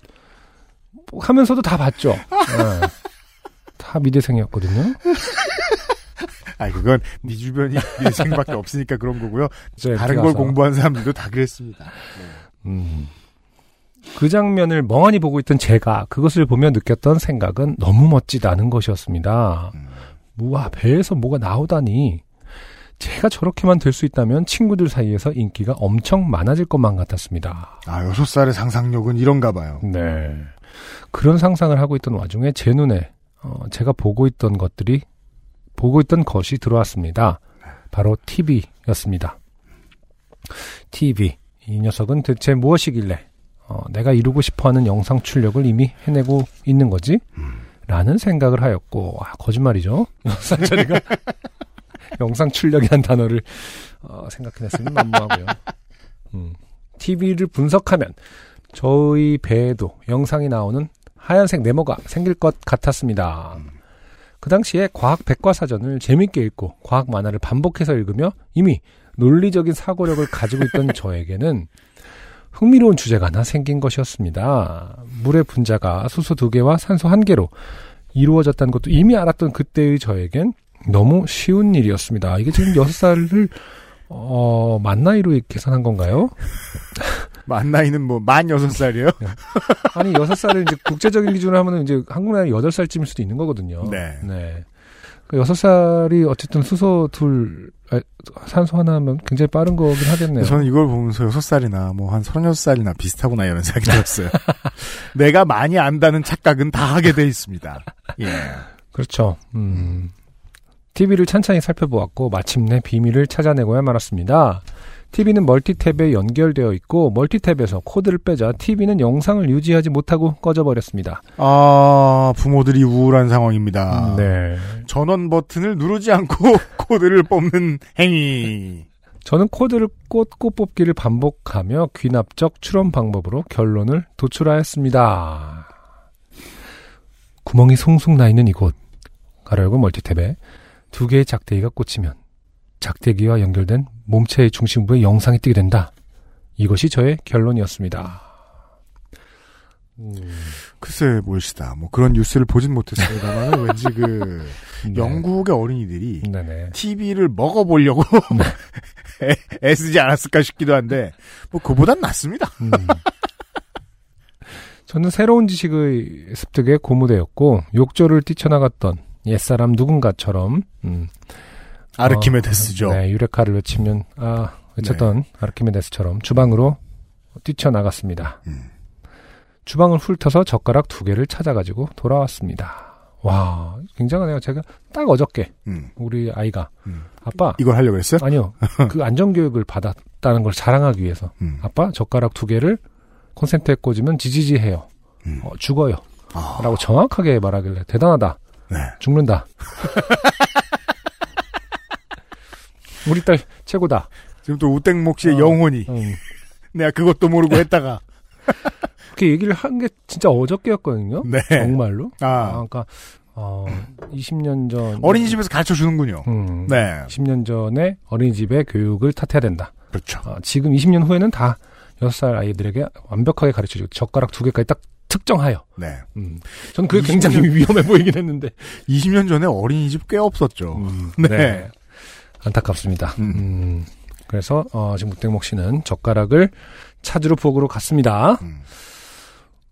하면서도 다 봤죠. 네. 다 미대생이었거든요. 아 그건 네 주변이 미생밖에 없으니까 그런 거고요. 이제 다른 걸 가서. 공부한 사람들도 다 그랬습니다. 음. 그 장면을 멍하니 보고 있던 제가 그것을 보며 느꼈던 생각은 너무 멋지다는 것이었습니다. 우와, 배에서 뭐가 나오다니. 제가 저렇게만 될 수 있다면 친구들 사이에서 인기가 엄청 많아질 것만 같았습니다. 아 여섯 살의 상상력은 이런가 봐요. 네. 그런 상상을 하고 있던 와중에 제 눈에 어, 제가 보고 있던 것들이 보고 있던 것이 들어왔습니다. 바로 TV였습니다. TV. 이 녀석은 대체 무엇이길래 어, 내가 이루고 싶어하는 영상 출력을 이미 해내고 있는 거지? 라는 생각을 하였고 아, 거짓말이죠. 영상처리가 영상 출력이란 단어를 어, 생각해냈으면 너무하고요. 음. TV를 분석하면 저희 배에도 영상이 나오는 하얀색 네모가 생길 것 같았습니다. 그 당시에 과학 백과사전을 재밌게 읽고 과학 만화를 반복해서 읽으며 이미 논리적인 사고력을 가지고 있던 저에게는 흥미로운 주제가 하나 생긴 것이었습니다. 물의 분자가 수소 두 개와 산소 한 개로 이루어졌다는 것도 이미 알았던 그때의 저에겐 너무 쉬운 일이었습니다. 이게 지금 여섯 살을 어, 만 나이로 계산한 건가요? 만 나이는 뭐 만 여섯 살이에요? 아니 여섯 살을 이제 국제적인 기준으로 하면은 이제 한국 나이 여덟 살쯤일 수도 있는 거거든요. 네. 네. 그 여섯 살이 어쨌든 수소 둘 아, 산소 하나면 굉장히 빠른 거긴 하겠네요. 저는 이걸 보면서 여섯 살이나 뭐 한 서른여섯 살이나 비슷하구나 이런 생각이 들었어요. 내가 많이 안다는 착각은 다 하게 돼 있습니다. 예. 그렇죠. 음. TV를 찬찬히 살펴보았고 마침내 비밀을 찾아내고야 말았습니다. TV는 멀티탭에 연결되어 있고 멀티탭에서 코드를 빼자 TV는 영상을 유지하지 못하고 꺼져버렸습니다. 아 부모들이 우울한 상황입니다. 네. 전원 버튼을 누르지 않고 코드를 뽑는 행위. 저는 코드를 꽂고 뽑기를 반복하며 귀납적 추론 방법으로 결론을 도출하였습니다. 구멍이 숭숭 나 있는 이곳, 가로 열고 멀티탭에 두 개의 작대기가 꽂히면 작대기와 연결된 몸체의 중심부에 영상이 뜨게 된다. 이것이 저의 결론이었습니다. 음, 글쎄 뭘시다. 뭐 그런 뉴스를 보진 못했습니다만 왠지 그 네. 영국의 어린이들이 네네. TV를 먹어보려고 애, 애쓰지 않았을까 싶기도 한데 뭐 그보단 낫습니다. 음. 저는 새로운 지식의 습득에 고무되었고 욕조를 뛰쳐나갔던 옛사람 누군가처럼 음, 아르키메데스죠. 어, 네, 유레카를 외치면 아 외쳤던 아르키메데스처럼 주방으로 뛰쳐나갔습니다. 음. 주방을 훑어서 젓가락 두 개를 찾아가지고 돌아왔습니다. 와 굉장하네요. 제가 딱 어저께 음, 우리 아이가 음. 아빠 이걸 하려고 했어요? 아니요 그 안전 교육을 받았다는 걸 자랑하기 위해서 음. 아빠 젓가락 두 개를 콘센트에 꽂으면 지지지해요. 음. 어, 죽어요. 아, 라고 정확하게 말하길래 대단하다. 네. 죽는다. 우리 딸 최고다. 지금 또 우땡목 씨의 어. 영혼이 음, 내가 그것도 모르고 했다가 그렇게 얘기를 한 게 진짜 어저께였거든요. 네. 정말로. 아, 아, 그러니까 어 20년 전 어린이집에서 가르쳐 주는군요. 음, 네. 10년 전에 어린이집의 교육을 탓해야 된다. 그렇죠. 어, 지금 20년 후에는 다 6살 아이들에게 완벽하게 가르쳐주고 젓가락 두 개까지 딱 특정하여. 네. 음. 저는 그게 굉장히 위험해 보이긴 했는데. 20년 전에 어린이집 꽤 없었죠. 음, 네. 안타깝습니다. 음. 음. 그래서 어, 지금 묵땡목 씨는 젓가락을 찾으러 부엌으로 갔습니다. 음.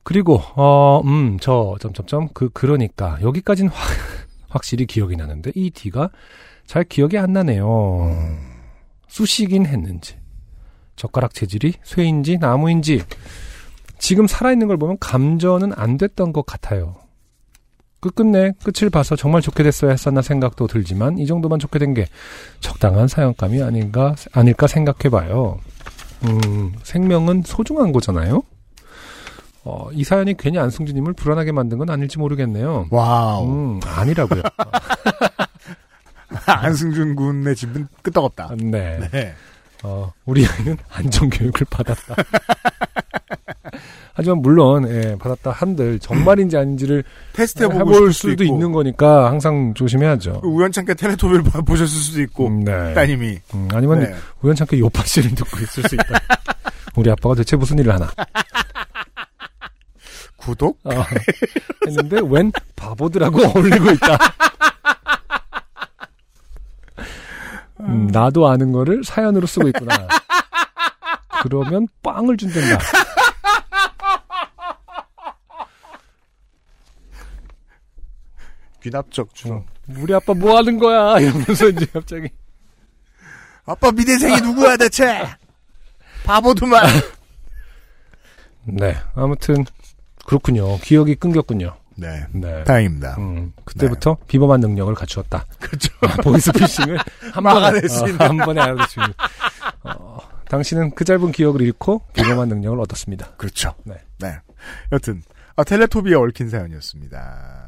그리고 어, 음, 저 점점점 그 그러니까 여기까지는 확, 확실히 기억이 나는데 이 뒤가 잘 기억이 안 나네요. 쑤시긴 했는지 젓가락 재질이 쇠인지 나무인지 지금 살아있는 걸 보면 감전은 안 됐던 것 같아요. 끝끝내 끝을 봐서 정말 좋게 됐어야 했었나 생각도 들지만 이 정도만 좋게 된 게 적당한 사연감이 아닌가 아닐까 생각해봐요. 음, 생명은 소중한 거잖아요. 어, 이 사연이 괜히 안승준님을 불안하게 만든 건 아닐지 모르겠네요. 와우. 음, 아니라고요. 안승준 군의 집은 끄떡없다. 네. 네. 어, 우리 아이는 안전교육을 받았다. 하지만 물론 예, 받았다 한들 정말인지 아닌지를 테스트해보고 해볼 수도 있는 거니까 항상 조심해야죠. 우연찮게 텔레토비를 봐- 보셨을 수도 있고 음, 네. 따님이 음, 아니면 네. 우연찮게 요파 씨를 듣고 있을 수 있다. 우리 아빠가 대체 무슨 일을 하나 구독? 어, 했는데 웬 바보들하고 어울리고 있다. 음, 나도 아는 거를 사연으로 쓰고 있구나. 그러면 빵을 준댄다. 귀납적 중. 우리 아빠 뭐 하는 거야? 이러면서 이제 갑자기. 아빠 미대생이 누구야 대체? 바보도만. 네. 아무튼, 그렇군요. 기억이 끊겼군요. 네. 네. 다행입니다. 음, 그때부터 비범한 능력을 갖추었다. 그렇죠. 보이스피싱을 한 번에, 어. 한 번에 알아듣지. 어, 당신은 그 짧은 기억을 잃고 비범한 능력을 얻었습니다. 그렇죠. 네. 네. 여튼 아, 텔레토비에 얽힌 사연이었습니다.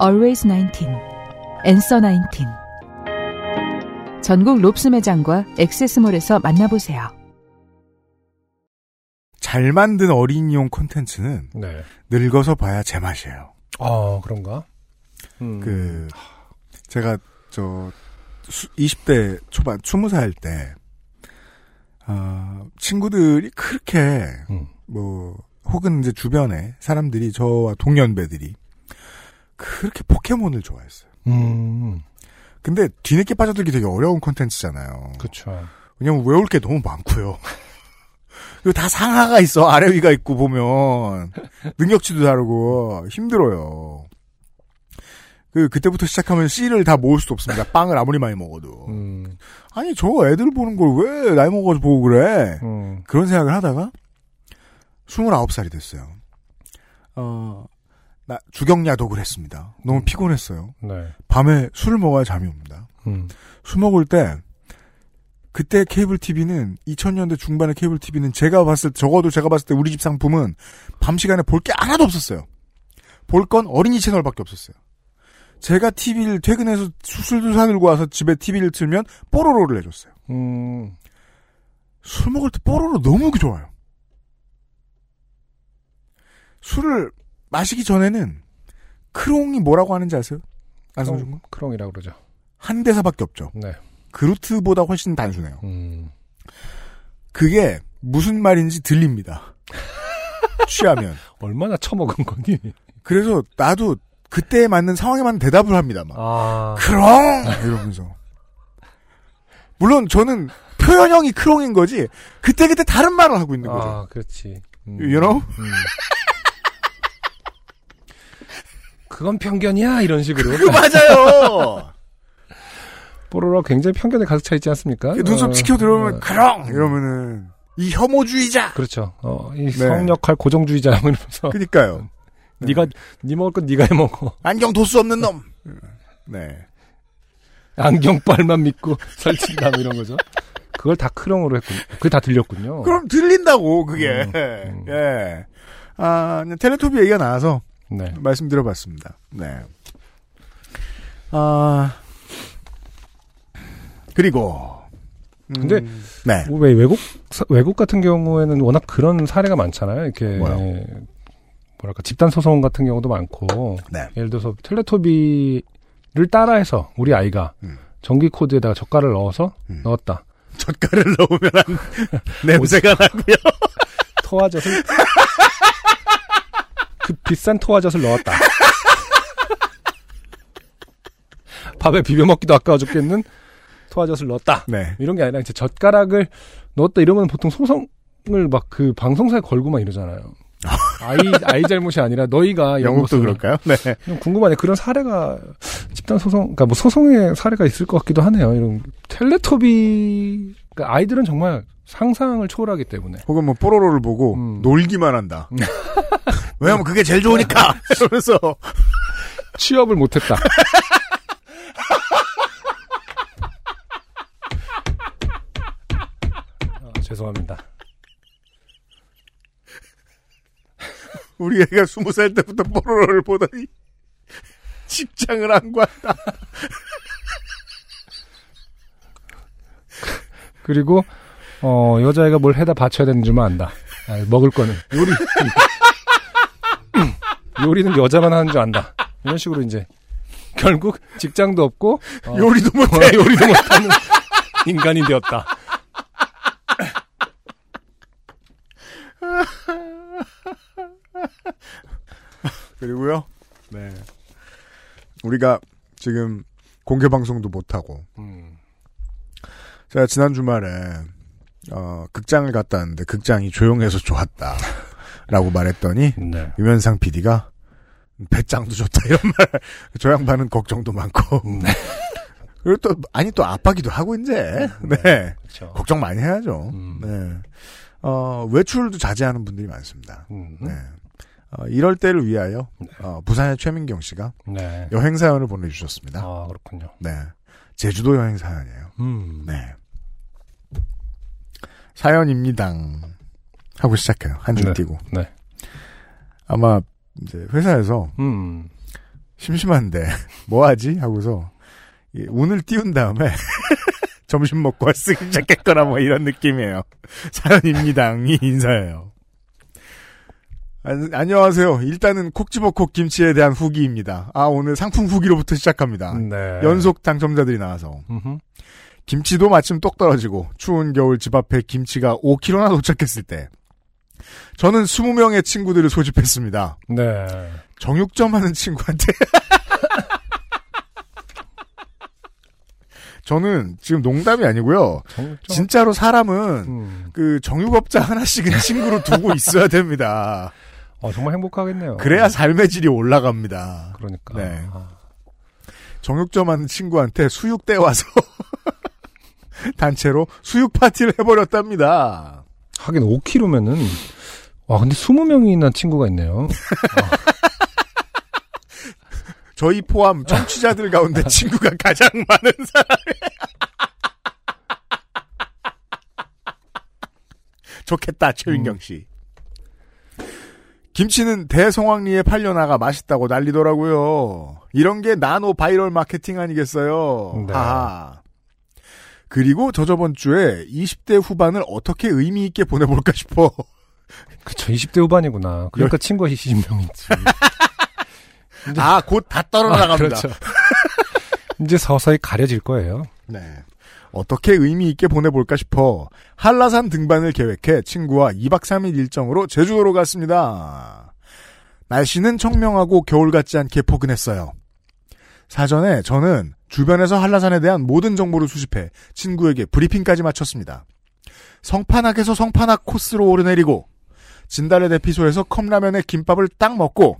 Always 19, Answer 19. 전국 롭스 매장과 액세스몰에서 만나보세요. 잘 만든 어린이용 콘텐츠는 네. 늙어서 봐야 제맛이에요. 어, 그런가? 음. 그 제가 저 수- 20대 초반 20살 때 어, 친구들이 그렇게 음. 뭐 혹은 이제 주변에 사람들이 저와 동년배들이 그렇게 포켓몬을 좋아했어요. 음, 근데 뒤늦게 빠져들기 되게 어려운 콘텐츠잖아요. 그쵸. 왜냐면 외울 게 너무 많고요. 그리고 다 상하가 있어. 아래 위가 있고 보면 능력치도 다르고 힘들어요. 그 그때부터 시작하면 C를 다 모을 수 없습니다. 빵을 아무리 많이 먹어도. 음, 아니 저 애들 보는 걸 왜 나이 먹어서 보고 그래? 음, 그런 생각을 하다가 29살이 됐어요. 어, 나 주경 야독을 했습니다. 너무 피곤했어요. 네. 밤에 술을 먹어야 잠이 옵니다. 음, 술 먹을 때 그때 케이블 TV는 2000년대 중반의 케이블 TV는 제가 봤을 때 적어도 제가 봤을 때 우리 집 상품은 밤 시간에 볼 게 하나도 없었어요. 볼 건 어린이 채널밖에 없었어요. 제가 TV를 퇴근해서 술도 사들고 와서 집에 TV를 틀면 뽀로로를 해줬어요. 음, 술 먹을 때 뽀로로 너무 좋아요. 술을 마시기 전에는 크롱이 뭐라고 하는지 아세요? 안성준 군? 크롱이라고 그러죠. 한 대사밖에 없죠. 네. 그루트보다 훨씬 단순해요. 음, 그게 무슨 말인지 들립니다. 취하면. 얼마나 처먹은 거니? 그래서 나도 그때에 맞는 상황에 맞는 대답을 합니다. 막. 아, 크롱! 이러면서. 물론 저는 표현형이 크롱인 거지 그때그때 다른 말을 하고 있는 거죠. 아, 그렇지. 음, You know? 음. 그건 편견이야 이런 식으로. 맞아요. 뽀로로 굉장히 편견에 가득 차 있지 않습니까? 눈썹 어, 치켜 들어오면 어, 크롱! 이러면은 이 혐오주의자. 그렇죠. 어, 이 네. 성역할 고정주의자 뭐 이러면서 그니까요. 네가 네 먹을 건 네가 해 먹어. 안경 도수 없는 놈. 네. 안경빨만 믿고 설친다 뭐 이런 거죠. 그걸 다 크롱으로 했군. 그게 다 들렸군요. 그럼 들린다고 그게. 음, 음. 예. 아, 그냥 텔레토비 얘기가 나와서 네. 말씀드려봤습니다. 네. 아 그리고 음, 근데 네. 뭐왜 외국 사- 외국 같은 경우에는 워낙 그런 사례가 많잖아요. 이렇게 뭐요? 뭐랄까 집단 소송 같은 경우도 많고 네. 예를 들어서 텔레토비를 따라해서 우리 아이가 음. 전기 코드에다가 젓갈을 넣어서 음. 넣었다. 젓갈을 넣으면 안 냄새가 나고요. 토화젓을 그 비싼 토화젓을 넣었다. 밥에 비벼 먹기도 아까워 죽겠는 토화젓을 넣었다. 네. 이런 게 아니라 이제 젓가락을 넣었다 이러면 보통 소송을 막 그 방송사에 걸고 막 이러잖아요. 아이 아이 잘못이 아니라 너희가 영국도 그럴까요? 네. 좀 궁금하네. 그런 사례가 집단 소송, 그러니까 뭐 소송의 사례가 있을 것 같기도 하네요. 이런 텔레토비 그러니까 아이들은 정말 상상을 초월하기 때문에 혹은 뭐 뽀로로를 보고 음. 놀기만 한다. 왜냐면 그게 제일 좋으니까. 이러면서 취업을 못했다. 아, 죄송합니다. 우리 애가 스무 살 때부터 뽀로로를 보더니 직장을 안 구한다. 그리고 어 여자애가 뭘 해다 바쳐야 되는 줄만 안다. 아, 먹을 거는 요리 요리는 여자만 하는 줄 안다. 이런 식으로 이제 결국 직장도 없고 어, 요리도 어, 못해. 요리도 못하는 인간이 되었다. 그리고요. 네. 우리가 지금 공개 방송도 못 하고 음. 제가 지난 주말에 어, 극장을 갔다 왔는데 극장이 조용해서 좋았다. 라고 말했더니 네. 유면상 PD가 배짱도 좋다 이런 말. 저 양반은 걱정도 많고. 네. 그리고 또 아니 또 아빠기도 하고 이제. 네. 그렇죠. 걱정 많이 해야죠. 음. 네. 어, 외출도 자제하는 분들이 많습니다. 음. 네. 어, 이럴 때를 위하여 어, 부산의 최민경 씨가 네. 여행 사연을 보내주셨습니다. 아 그렇군요. 네. 제주도 여행 사연이에요. 음. 네. 사연입니다. 하고 시작해요. 한줄 네. 띄고. 네. 아마 이제 회사에서 음. 심심한데 뭐 하지 하고서 이 운을 띄운 다음에 점심 먹고 쓰기 시작했거나 뭐 이런 느낌이에요. 사연입니다. 이 인사예요. 안, 안녕하세요. 일단은 콕 집어 콕 김치에 대한 후기입니다. 아 오늘 상품 후기로부터 시작합니다. 네. 연속 당첨자들이 나와서 음흠. 김치도 마침 똑 떨어지고 추운 겨울 집 앞에 김치가 5kg나 도착했을 때 저는 20명의 친구들을 소집했습니다. 네. 정육점 하는 친구한테 저는 지금 농담이 아니고요. 정점. 진짜로 사람은 음. 그 정육업자 하나씩은 친구로 두고 있어야 됩니다. 어, 정말 행복하겠네요. 그래야 삶의 질이 올라갑니다. 그러니까. 네. 아, 정육점 하는 친구한테 수육 떼와서 단체로 수육 파티를 해버렸답니다. 하긴 5kg면은 와 근데 20명이나 친구가 있네요. 저희 포함 청취자들 가운데 친구가 가장 많은 사람. 좋겠다, 최윤경 씨. 김치는 대성황리에 팔려나가 맛있다고 난리더라고요. 이런 게 나노 바이럴 마케팅 아니겠어요? 네. 하하. 그리고 저 저번 주에 20대 후반을 어떻게 의미 있게 보내볼까 싶어. 그쵸 20대 후반이구나. 그러니까 친구가 20명 있지. 아, 곧 다 떨어나갑니다. 그렇죠. 이제 서서히 가려질 거예요. 네. 어떻게 의미 있게 보내볼까 싶어 한라산 등반을 계획해 친구와 2박 3일 일정으로 제주도로 갔습니다. 날씨는 청명하고 겨울 같지 않게 포근했어요. 사전에 저는 주변에서 한라산에 대한 모든 정보를 수집해 친구에게 브리핑까지 마쳤습니다. 성판악에서 성판악 코스로 오르내리고 진달래 대피소에서 컵라면에 김밥을 딱 먹고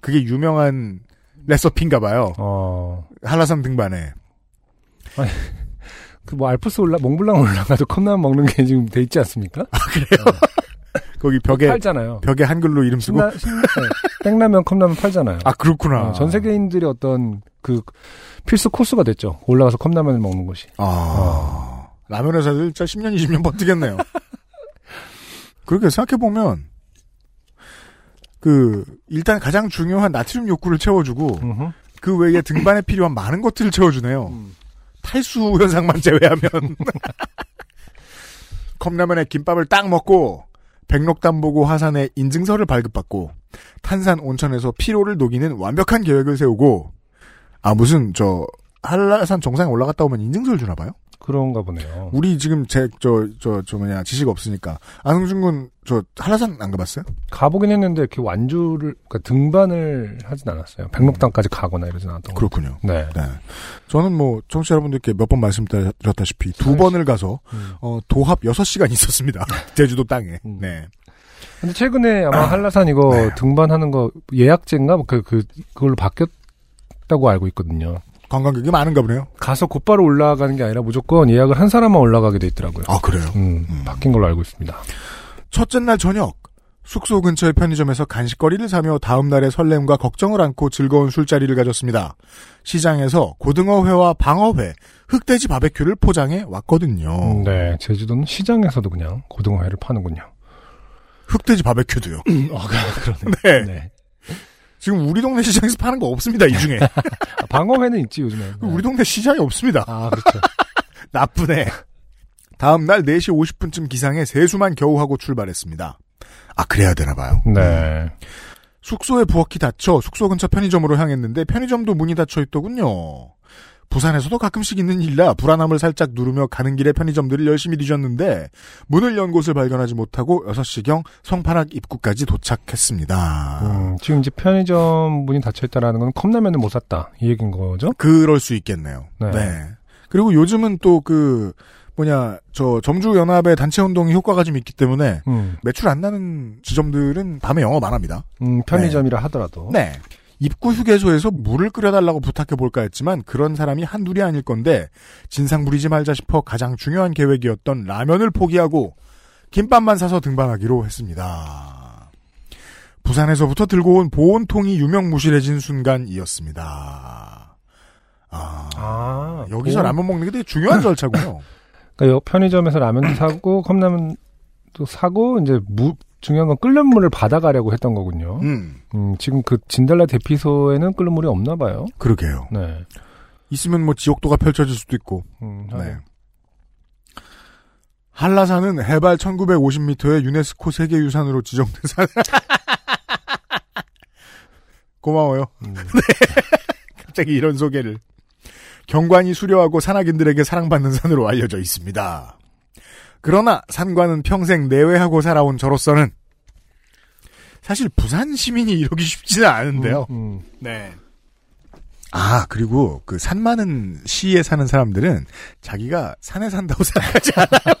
그게 유명한 레서피인가 봐요. 어 한라산 등반에. 그 뭐 알프스 올라 몽블랑 올라가도 컵라면 먹는 게 지금 돼 있지 않습니까? 거기 벽에 팔잖아요. 벽에 한글로 이름 쓰고 신라, 신, 네. 땡라면 컵라면 팔잖아요. 아 그렇구나. 어, 전 세계인들이 어떤 그 필수 코스가 됐죠. 올라가서 컵라면을 먹는 것이. 아 라면 회사들 진짜 10년 20년 버티겠네요. 그렇게 생각해 보면 그 일단 가장 중요한 나트륨 욕구를 채워주고. 그 외에 등반에 필요한 많은 것들을 채워주네요. 음. 탈수 현상만 제외하면 컵라면에 김밥을 딱 먹고 백록담 보고 화산에 인증서를 발급받고 탄산 온천에서 피로를 녹이는 완벽한 계획을 세우고 아 무슨 저 한라산 정상에 올라갔다 오면 인증서를 주나 봐요? 그런가 보네요. 우리 지금 제 저 저저 뭐냐 지식 없으니까 안흥준 군 저 한라산 안 가봤어요? 가보긴 했는데 이렇게 완주를 그러니까 등반을 하진 않았어요. 백록당까지 가거나 이러진 않았던 것 그렇군요. 네. 네. 저는 뭐 청취자 여러분들께 몇 번 말씀드렸다시피 두 네. 번을 가서 음. 어 도합 6시간 있었습니다. 제주도 땅에. 음. 네. 근데 최근에 아마 한라산 이거 네. 등반하는 거 예약제인가 그, 그 그걸로 바뀌었다고 알고 있거든요. 관광객이 많은가 보네요. 가서 곧바로 올라가는 게 아니라 무조건 예약을 한 사람만 올라가게 돼 있더라고요. 아, 그래요? 음, 음. 바뀐 걸로 알고 있습니다. 첫째 날 저녁 숙소 근처의 편의점에서 간식거리를 사며 다음 날의 설렘과 걱정을 안고 즐거운 술자리를 가졌습니다. 시장에서 고등어회와 방어회, 흑돼지 바베큐를 포장해 왔거든요. 음, 네, 제주도는 시장에서도 그냥 고등어회를 파는군요. 흑돼지 바베큐도요. 어, 그러네. 네. 네. 지금 우리 동네 시장에서 파는 거 없습니다. 이 중에 아, 방어회는 있지 요즘에. 네. 우리 동네 시장이 없습니다. 아 그렇죠. 나쁘네. 다음 날 4시 50분쯤 기상에 세수만 겨우 하고 출발했습니다. 아 그래야 되나 봐요. 네. 숙소에 부엌이 닫혀 숙소 근처 편의점으로 향했는데 편의점도 문이 닫혀 있더군요. 부산에서도 가끔씩 있는 일라 불안함을 살짝 누르며 가는 길에 편의점들을 열심히 뒤졌는데 문을 연 곳을 발견하지 못하고 6시경 성판악 입구까지 도착했습니다. 음, 지금 이제 편의점 문이 닫혀 있다라는 건 컵라면을 못 샀다 이 얘기인 거죠? 그럴 수 있겠네요. 네. 네. 그리고 요즘은 또 그 뭐냐 저 점주 연합의 단체 운동이 효과가 좀 있기 때문에 음, 매출 안 나는 지점들은 밤에 영업 안 합니다. 음, 편의점이라 하더라도. 네. 입구 휴게소에서 물을 끓여달라고 부탁해 볼까 했지만 그런 사람이 한둘이 아닐 건데 진상 부리지 말자 싶어 가장 중요한 계획이었던 라면을 포기하고 김밥만 사서 등반하기로 했습니다. 부산에서부터 들고 온 보온통이 유명무실해진 순간이었습니다. 아, 아 여기서 뭐, 라면 먹는 게 되게 중요한 절차군요. 그러니까 여- 편의점에서 라면도 사고 컵라면도 사고 이제 무 중요한 건 끓는 물을 받아가려고 했던 거군요. 음, 음, 지금 그 진달래 대피소에는 끓는 물이 없나 봐요. 그러게요. 네. 있으면 뭐 지옥도가 펼쳐질 수도 있고. 음, 네. 하긴. 한라산은 해발 1950m의 유네스코 세계유산으로 지정된 산. 고마워요. 음. 갑자기 이런 소개를. 경관이 수려하고 산악인들에게 사랑받는 산으로 알려져 있습니다. 그러나 산과는 평생 내외하고 살아온 저로서는 사실 부산 시민이 이러기 쉽지는 않은데요. 음, 네. 아, 그리고 그 산 많은 시에 사는 사람들은 자기가 산에 산다고 생각하지 않아요.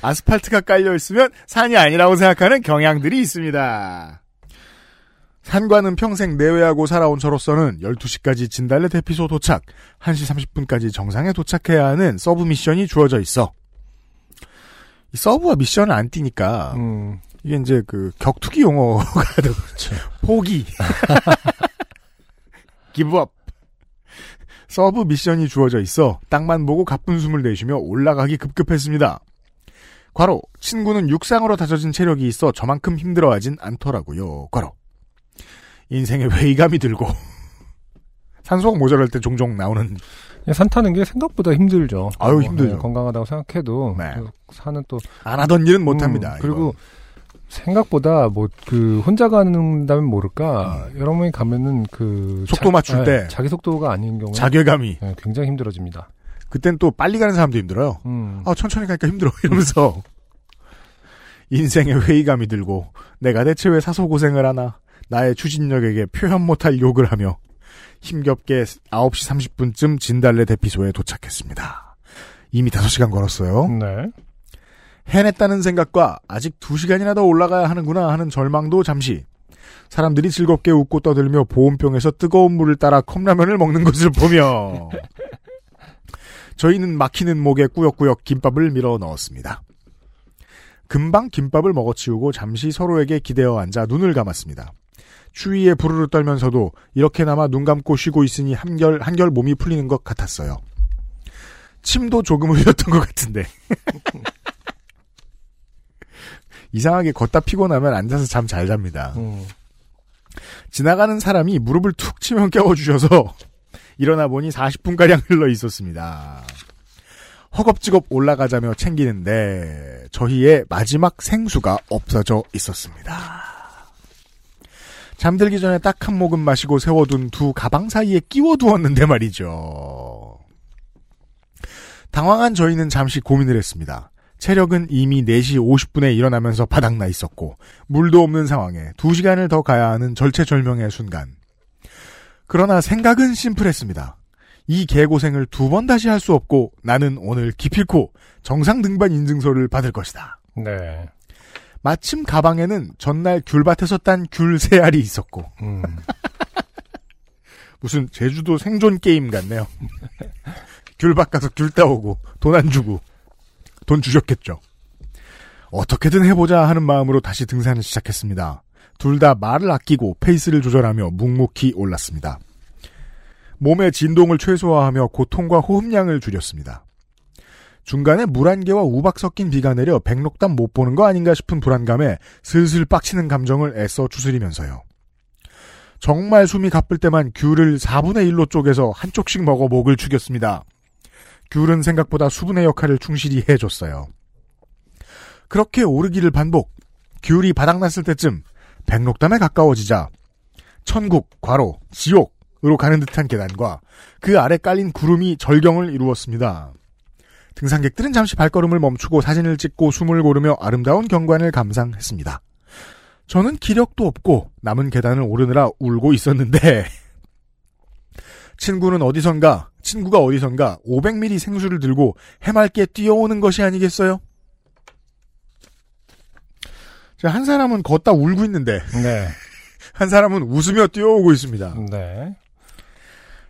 아스팔트가 깔려 있으면 산이 아니라고 생각하는 경향들이 있습니다. 산과는 평생 내외하고 살아온 저로서는 12시까지 진달래 대피소 도착, 1시 30분까지 정상에 도착해야 하는 sub mission이 주어져 있어. 이 sub와 mission을 안 띄니까 음, 이게 이제 그 격투기 용어가 되고 포기 give up sub mission이 주어져 있어 땅만 보고 가쁜 숨을 내쉬며 올라가기 급급했습니다. 과로 친구는 육상으로 다져진 체력이 있어 저만큼 힘들어하진 않더라고요. 과로 인생에 회의감이 들고 산소가 모자랄 때 종종 나오는 산 타는 게 생각보다 힘들죠. 아유, 뭐, 힘들죠. 네, 건강하다고 생각해도 네. 또 산은 또 안 하던 일은 음, 못합니다. 그리고 생각보다 뭐 그 혼자 간다면 모를까 여러 명이 가면은 그 음. 속도 맞출 때. 자기 속도가 아닌 경우에 자괴감이 네, 굉장히 힘들어집니다. 그땐 또 빨리 가는 사람도 힘들어요. 음. 아, 천천히 가니까 힘들어. 이러면서. 인생에 회의감이 들고, 내가 대체 왜 사소 고생을 하나, 나의 추진력에게 표현 못할 욕을 하며, 힘겹게 9시 30분쯤 진달래 대피소에 도착했습니다. 이미 5시간 걸었어요. 네. 해냈다는 생각과 아직 2시간이나 더 올라가야 하는구나 하는 절망도 잠시. 사람들이 즐겁게 웃고 떠들며 보온병에서 뜨거운 물을 따라 컵라면을 먹는 것을 보며 저희는 막히는 목에 꾸역꾸역 김밥을 밀어 넣었습니다. 금방 김밥을 먹어치우고 잠시 서로에게 기대어 앉아 눈을 감았습니다. 추위에 부르르 떨면서도 이렇게나마 눈 감고 쉬고 있으니 한결 한결 몸이 풀리는 것 같았어요. 침도 조금 흘렸던 것 같은데. 이상하게 걷다 피곤하면 앉아서 잠 잘 잡니다. 음. 지나가는 사람이 무릎을 툭 치면 깨워주셔서 일어나 보니 40분가량 흘러 있었습니다. 허겁지겁 올라가자며 챙기는데 저희의 마지막 생수가 없어져 있었습니다. 잠들기 전에 딱 한 모금 마시고 세워둔 두 가방 사이에 끼워두었는데 말이죠. 당황한 저희는 잠시 고민을 했습니다. 체력은 이미 4시 50분에 일어나면서 바닥나 있었고 물도 없는 상황에 2시간을 더 가야 하는 절체절명의 순간. 그러나 생각은 심플했습니다. 이 개고생을 두 번 다시 할 수 없고 나는 오늘 기필코 정상 등반 인증서를 받을 것이다. 네. 마침 가방에는 전날 귤밭에서 딴 귤 세 알이 있었고 음. 무슨 제주도 생존 게임 같네요. 귤밭 가서 귤 따오고 돈 안 주고 돈 주셨겠죠. 어떻게든 해보자 하는 마음으로 다시 등산을 시작했습니다. 둘 다 말을 아끼고 페이스를 조절하며 묵묵히 올랐습니다. 몸의 진동을 최소화하며 고통과 호흡량을 줄였습니다. 중간에 물 한 개와 우박 섞인 비가 내려 백록담 못 보는 거 아닌가 싶은 불안감에 슬슬 빡치는 감정을 애써 추스리면서요. 정말 숨이 가쁠 때만 귤을 4분의 1로 쪼개서 한쪽씩 먹어 목을 죽였습니다. 귤은 생각보다 수분의 역할을 충실히 해줬어요. 그렇게 오르기를 반복, 귤이 바닥났을 때쯤 백록담에 가까워지자 천국, 과로, 지옥으로 가는 듯한 계단과 그 아래 깔린 구름이 절경을 이루었습니다. 등산객들은 잠시 발걸음을 멈추고 사진을 찍고 숨을 고르며 아름다운 경관을 감상했습니다. 저는 기력도 없고 남은 계단을 오르느라 울고 있었는데 친구는 어디선가 친구가 어디선가 500ml 생수를 들고 해맑게 뛰어오는 것이 아니겠어요? 자, 한 사람은 걷다 울고 있는데 네. 한 사람은 웃으며 뛰어오고 있습니다. 네.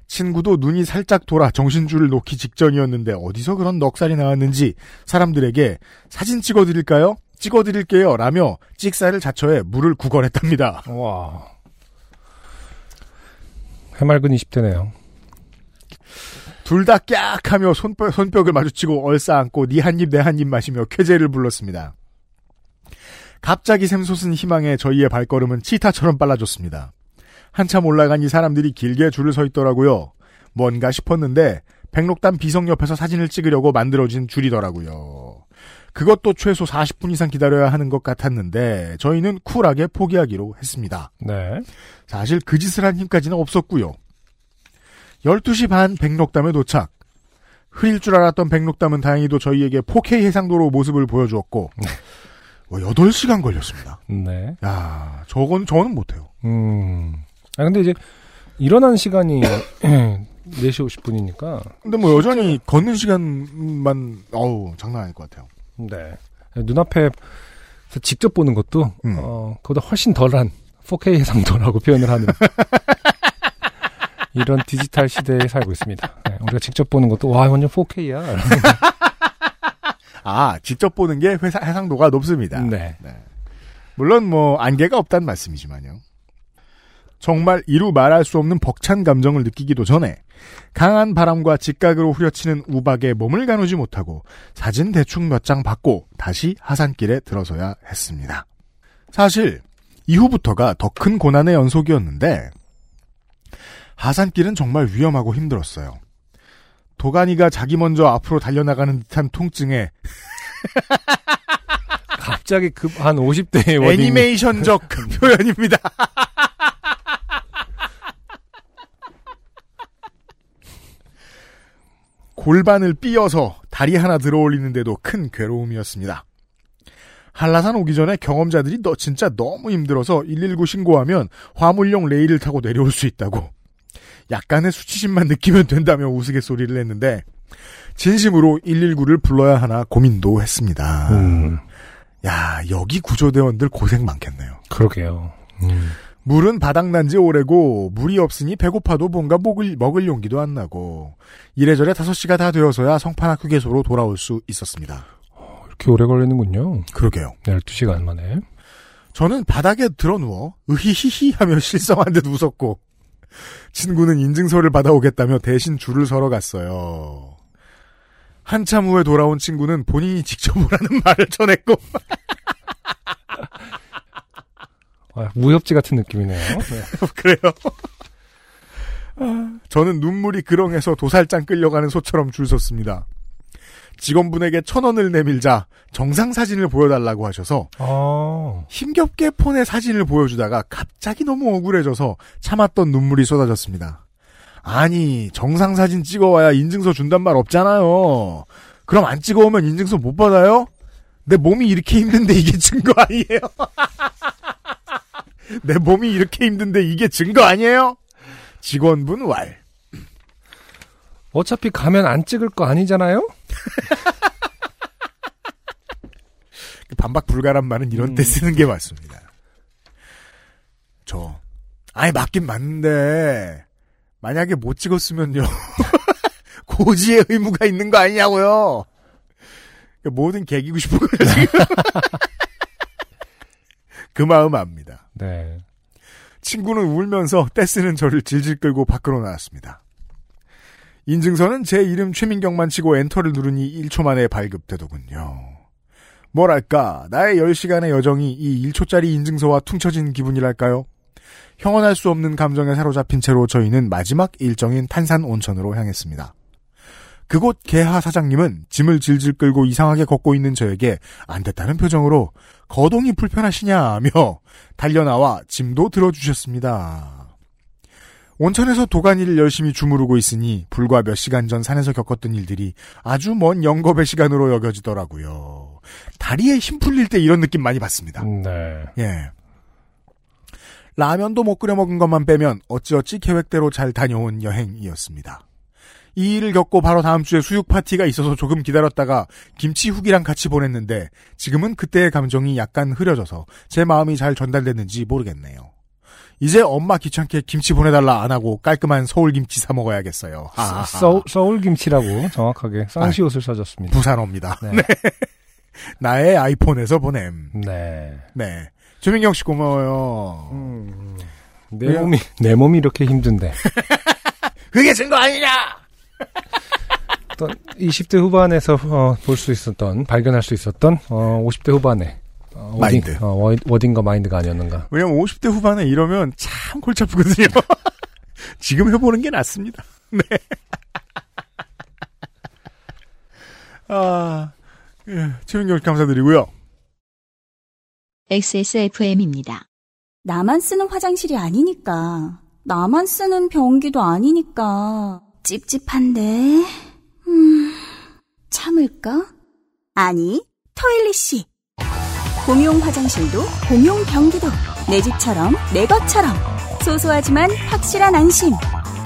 친구도 눈이 살짝 돌아 정신줄을 놓기 직전이었는데 어디서 그런 넉살이 나왔는지 사람들에게 사진 찍어드릴까요? 찍어드릴게요. 라며 찍살을 자처해 물을 구걸했답니다. 와. 해맑은 20대네요. 둘 다 깍 하며 손뼉, 손뼉을 마주치고 얼싸안고 니 한 입 내 한 입 마시며 쾌재를 불렀습니다. 갑자기 샘솟은 희망에 저희의 발걸음은 치타처럼 빨라졌습니다. 한참 올라가니 사람들이 길게 줄을 서 있더라고요. 뭔가 싶었는데 백록담 비석 옆에서 사진을 찍으려고 만들어진 줄이더라고요. 그것도 최소 40분 이상 기다려야 하는 것 같았는데 저희는 쿨하게 포기하기로 했습니다. 네. 사실 그 짓을 한 힘까지는 없었고요. 12시 반 백록담에 도착. 흐릴 줄 알았던 백록담은 다행히도 저희에게 4K 해상도로 모습을 보여주었고 와, 8시간 걸렸습니다. 네. 야, 저건 저는 못해요. 음. 아, 근데 이제, 일어난 시간이 4시 50분이니까. 근데 뭐 여전히 걷는 시간만 어우 장난 아닐 것 같아요. 네. 눈앞에 직접 보는 것도, 음. 어, 그보다 훨씬 덜한 4K 해상도라고 표현을 하는. 이런 디지털 시대에 살고 있습니다. 네, 우리가 직접 보는 것도, 와, 완전 4K야. 아 직접 보는 게 회사 해상도가 높습니다. 네. 물론 뭐 안개가 없단 말씀이지만요. 정말 이루 말할 수 없는 벅찬 감정을 느끼기도 전에 강한 바람과 직각으로 후려치는 우박에 몸을 가누지 못하고 사진 대충 몇 장 받고 다시 하산길에 들어서야 했습니다. 사실 이후부터가 더 큰 고난의 연속이었는데 하산길은 정말 위험하고 힘들었어요. 도가니가 자기 먼저 앞으로 달려나가는 듯한 통증에 갑자기 급, 한 50대의 워딩. 애니메이션적 표현입니다. 골반을 삐어서 다리 하나 들어올리는데도 큰 괴로움이었습니다. 한라산 오기 전에 경험자들이 너 진짜 너무 힘들어서 119 신고하면 화물용 레일을 타고 내려올 수 있다고 약간의 수치심만 느끼면 된다며 우스갯소리를 했는데 진심으로 119를 불러야 하나 고민도 했습니다. 음, 야 여기 구조대원들 고생 많겠네요. 그러게요. 음. 물은 바닥난 지 오래고 물이 없으니 배고파도 뭔가 먹을, 먹을 용기도 안 나고 이래저래 5시가 다 되어서야 성판악 휴게소로 돌아올 수 있었습니다. 이렇게 오래 걸리는군요. 그러게요. 12시간 만에. 저는 바닥에 드러누워 으히히히 하며 실성한 듯 웃었고 친구는 인증서를 받아오겠다며 대신 줄을 서러 갔어요. 한참 후에 돌아온 친구는 본인이 직접 오라는 말을 전했고 아, 무협지 같은 느낌이네요. 네. 그래요. 아, 저는 눈물이 그렁해서 도살장 끌려가는 소처럼 줄 섰습니다. 직원분에게 천 원을 내밀자 정상 사진을 보여달라고 하셔서 아, 힘겹게 폰에 사진을 보여주다가 갑자기 너무 억울해져서 참았던 눈물이 쏟아졌습니다. 아니 정상 사진 찍어와야 인증서 준단 말 없잖아요. 그럼 안 찍어오면 인증서 못 받아요? 내 몸이 이렇게 힘든데 이게 증거 아니에요? 내 몸이 이렇게 힘든데 이게 증거 아니에요? 직원분 왈. 어차피 가면 안 찍을 거 아니잖아요? 반박 불가란 말은 이런 때 쓰는 게 맞습니다. 저, 아니, 맞긴 맞는데, 만약에 못 찍었으면요. 고지의 의무가 있는 거 아니냐고요. 뭐든 개기고 싶은 거예요, 지금. 그 마음 압니다. 네. 친구는 울면서 떼쓰는 저를 질질 끌고 밖으로 나왔습니다. 인증서는 제 이름 최민경만 치고 엔터를 누르니 1초 만에 발급되더군요. 뭐랄까, 나의 10시간의 여정이 이 1초짜리 인증서와 퉁쳐진 기분이랄까요? 형언할 수 없는 감정에 사로잡힌 채로 저희는 마지막 일정인 탄산 온천으로 향했습니다. 그곳 개하 사장님은 짐을 질질 끌고 이상하게 걷고 있는 저에게 안 됐다는 표정으로 거동이 불편하시냐며 달려나와 짐도 들어주셨습니다. 온천에서 도가니를 열심히 주무르고 있으니 불과 몇 시간 전 산에서 겪었던 일들이 아주 먼 영겁의 시간으로 여겨지더라고요. 다리에 힘 풀릴 때 이런 느낌 많이 받습니다. 네. 예. 라면도 못 끓여 먹은 것만 빼면 어찌어찌 계획대로 잘 다녀온 여행이었습니다. 이 일을 겪고 바로 다음 주에 수육 파티가 있어서 조금 기다렸다가 김치국이랑 같이 보냈는데 지금은 그때의 감정이 약간 흐려져서 제 마음이 잘 전달됐는지 모르겠네요. 이제 엄마 귀찮게 김치 보내달라 안 하고 깔끔한 서울 김치 사 먹어야겠어요. 하하하. 서, 서울 김치라고 정확하게 쌍시옷을 써줬습니다. 부산어입니다. 네. 네. 나의 아이폰에서 보냄. 네. 네. 조민경 씨 고마워요. 음, 내 왜요? 몸이, 내 몸이 이렇게 힘든데. 그게 증거 아니냐! 어떤 20대 후반에서 어, 볼 수 있었던, 발견할 수 있었던 어, 50대 후반의 어, 마인드. wording, 어, 워- wording과 마인드가 아니었는가. 왜냐면 50대 후반에 이러면 참 골치 아프거든요. 지금 해보는 게 낫습니다. 네. 아, 예, 최민경 씨 감사드리고요. XSFM입니다. 나만 쓰는 화장실이 아니니까. 나만 쓰는 변기도 아니니까. 찝찝한데. 음, 참을까? 아니, 토일리 씨. 공용 화장실도, 공용 변기도. 내 집처럼, 내 것처럼. 소소하지만 확실한 안심.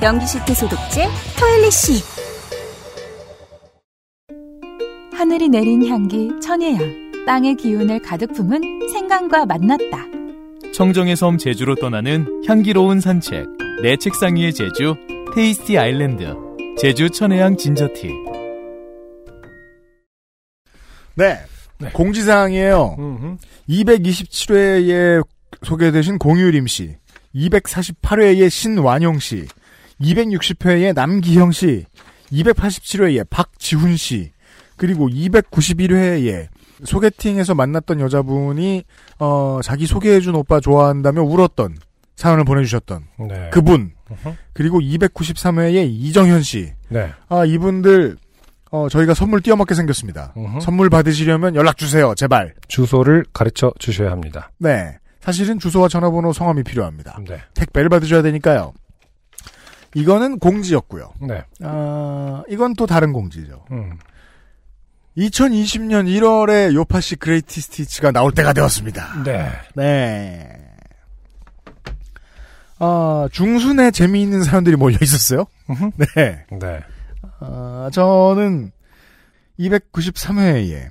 변기 시트 소독제, 토일리 씨. 하늘이 내린 향기 천혜향. 땅의 기운을 가득 품은 생강과 만났다. 청정의 섬 제주로 떠나는 향기로운 산책. 내 책상 위의 제주, 테이스티 아일랜드. 제주 천혜향 진저티. 네. 공지사항이에요. 음흠. 227회에 소개되신 공유림 씨, 248회의 신완영 씨, 260회의 남기형 씨, 287회의 박지훈 씨, 그리고 291회에 소개팅에서 만났던 여자분이 어, 자기 소개해준 오빠 좋아한다며 울었던 사연을 보내주셨던 네. 그분. 그리고 293회의 이정현 씨. 네. 아 이분들 어, 저희가 선물 띄어먹게 생겼습니다. 어허. 선물 받으시려면 연락 주세요, 제발. 주소를 가르쳐 주셔야 합니다. 네. 사실은 주소와 전화번호, 성함이 필요합니다. 네. 택배를 받으셔야 되니까요. 이거는 공지였고요. 네. 아, 이건 또 다른 공지죠. 음. 2020년 1월에 요파시 그레이티 스티치가 나올 때가 되었습니다. 네. 네. 아, 중순에 재미있는 사연들이 몰려 있었어요. 네. 네. 아, 저는 293회에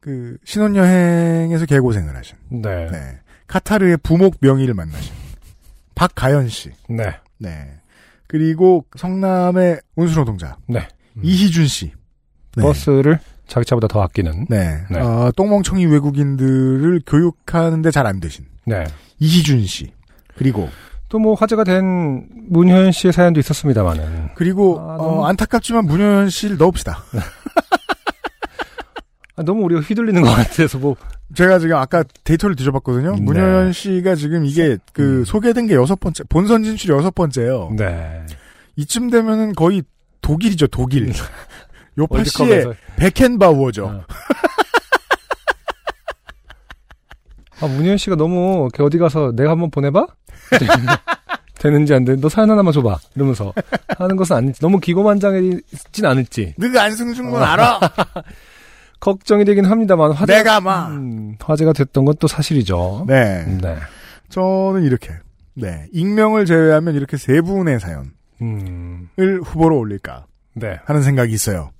그 신혼여행에서 개고생을 하신 네. 네. 카타르의 부목 명의를 만나신 박가연 씨. 네. 네. 그리고 성남의 운수노 동자. 네. 이희준 씨. 네. 버스를 자기 차보다 더 아끼는. 네. 네. 어, 똥멍청이 외국인들을 교육하는데 잘 안 되신. 네. 이희준 씨. 그리고 또 뭐 화제가 된 문효연 씨의 사연도 있었습니다만은. 그리고 아, 어, 너무- 안타깝지만 문효연 씨를 넣읍시다. 아, 너무 우리가 휘둘리는 것 같아서 뭐. 제가 지금 아까 데이터를 뒤져봤거든요. 네. 문효연 씨가 지금 이게 그 음. 소개된 게 여섯 번째, 본선 진출이 여섯 번째예요. 네. 이쯤 되면은 거의 독일이죠, 독일. 요파 씨의. 어. 아, 문효연 씨가 너무 이렇게 어디 가서 내가 한번 보내봐? 되는지 안 되는지 너 사연 하나만 줘봐. 이러면서 하는 것은 아닐지. 너무 기고만장해진 않을지. 너가 안승준 건 알아. 걱정이 되긴 합니다만 화제, 내가 막. 음, 화제가 됐던 건 또 사실이죠. 네. 네. 저는 이렇게. 네. 익명을 제외하면 이렇게 세 분의 사연을 음, 후보로 올릴까 네. 하는 생각이 있어요.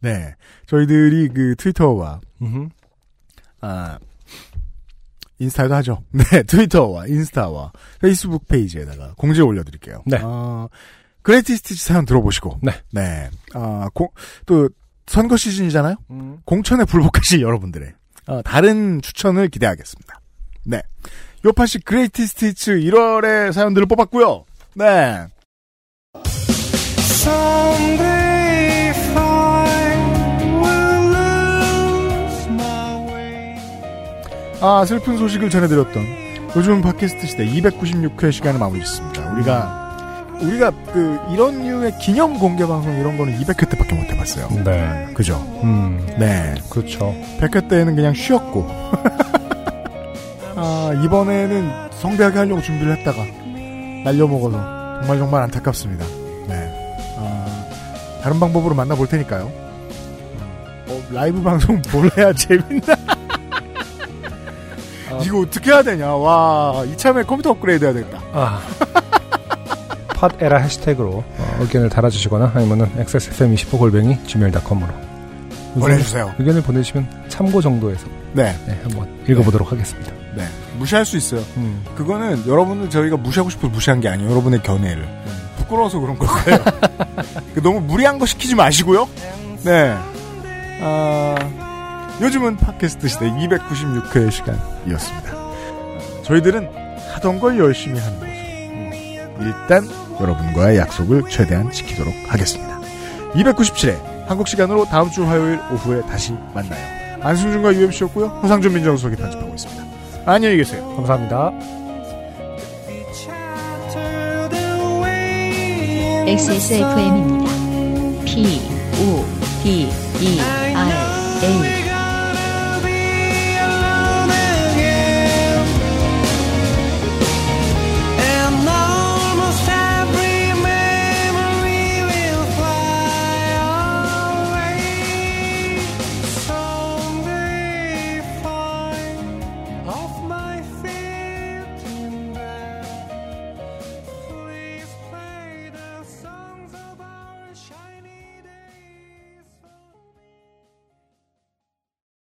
네. 저희들이 그 트위터와, 음흠. 아, 인스타도 하죠. 네. 트위터와 인스타와 페이스북 페이지에다가 공지 올려드릴게요. 네. 어, greatest 치 사연 들어보시고. 네. 네. 아, 공, 또, 선거 시즌이잖아요? 음. 공천에 불복하실 여러분들의 어, 다른 추천을 기대하겠습니다. 네. 요파시 그레이티 스티츠 1월의 사연들을 뽑았고요. 네. 아, 슬픈 소식을 전해드렸던 요즘 팟캐스트 시대 296회 시간을 마무리 짓습니다. 우리가, 우리가 그, 이런 류의 기념 공개 방송 이런 거는 200회 때밖에 못 해봤어요. 네. 그죠? 음, 네. 그렇죠. 100회 때는 그냥 쉬었고, 아, 이번에는 성대하게 하려고 준비를 했다가, 날려먹어서, 정말 정말 안타깝습니다. 네. 아, 다른 방법으로 만나볼 테니까요. 어, 라이브 방송 뭘 해야 재밌나? 아. 이거 어떻게 해야 되냐? 와, 이참에 컴퓨터 업그레이드 해야 되겠다. 아. 팟에라 해시태그로 어, 의견을 달아주시거나 아니면은 xsfm25골뱅이 gmail.com으로 보내주세요. 의견을 보내주시면 참고 정도에서 네, 네, 한번 읽어보도록 하겠습니다. 네. 무시할 수 있어요. 음. 그거는 여러분을 저희가 무시하고 싶어서 무시한 게 아니에요. 여러분의 견해를. 부끄러워서 그런 거예요. 그 너무 무리한 거 시키지 마시고요. 네. 아, 요즘은 팟캐스트 시대 296회 시간이었습니다. 저희들은 하던 걸 열심히 하는 것으로 일단 여러분과의 약속을 최대한 지키도록 하겠습니다. 297회 한국 시간으로 다음 주 화요일 오후에 다시 만나요. 안승준과 UMC였고요. 허상준 민정수석이 편집하고 있습니다. 안녕히 계세요. 감사합니다. XSFM입니다. P, O, D, E, R, A.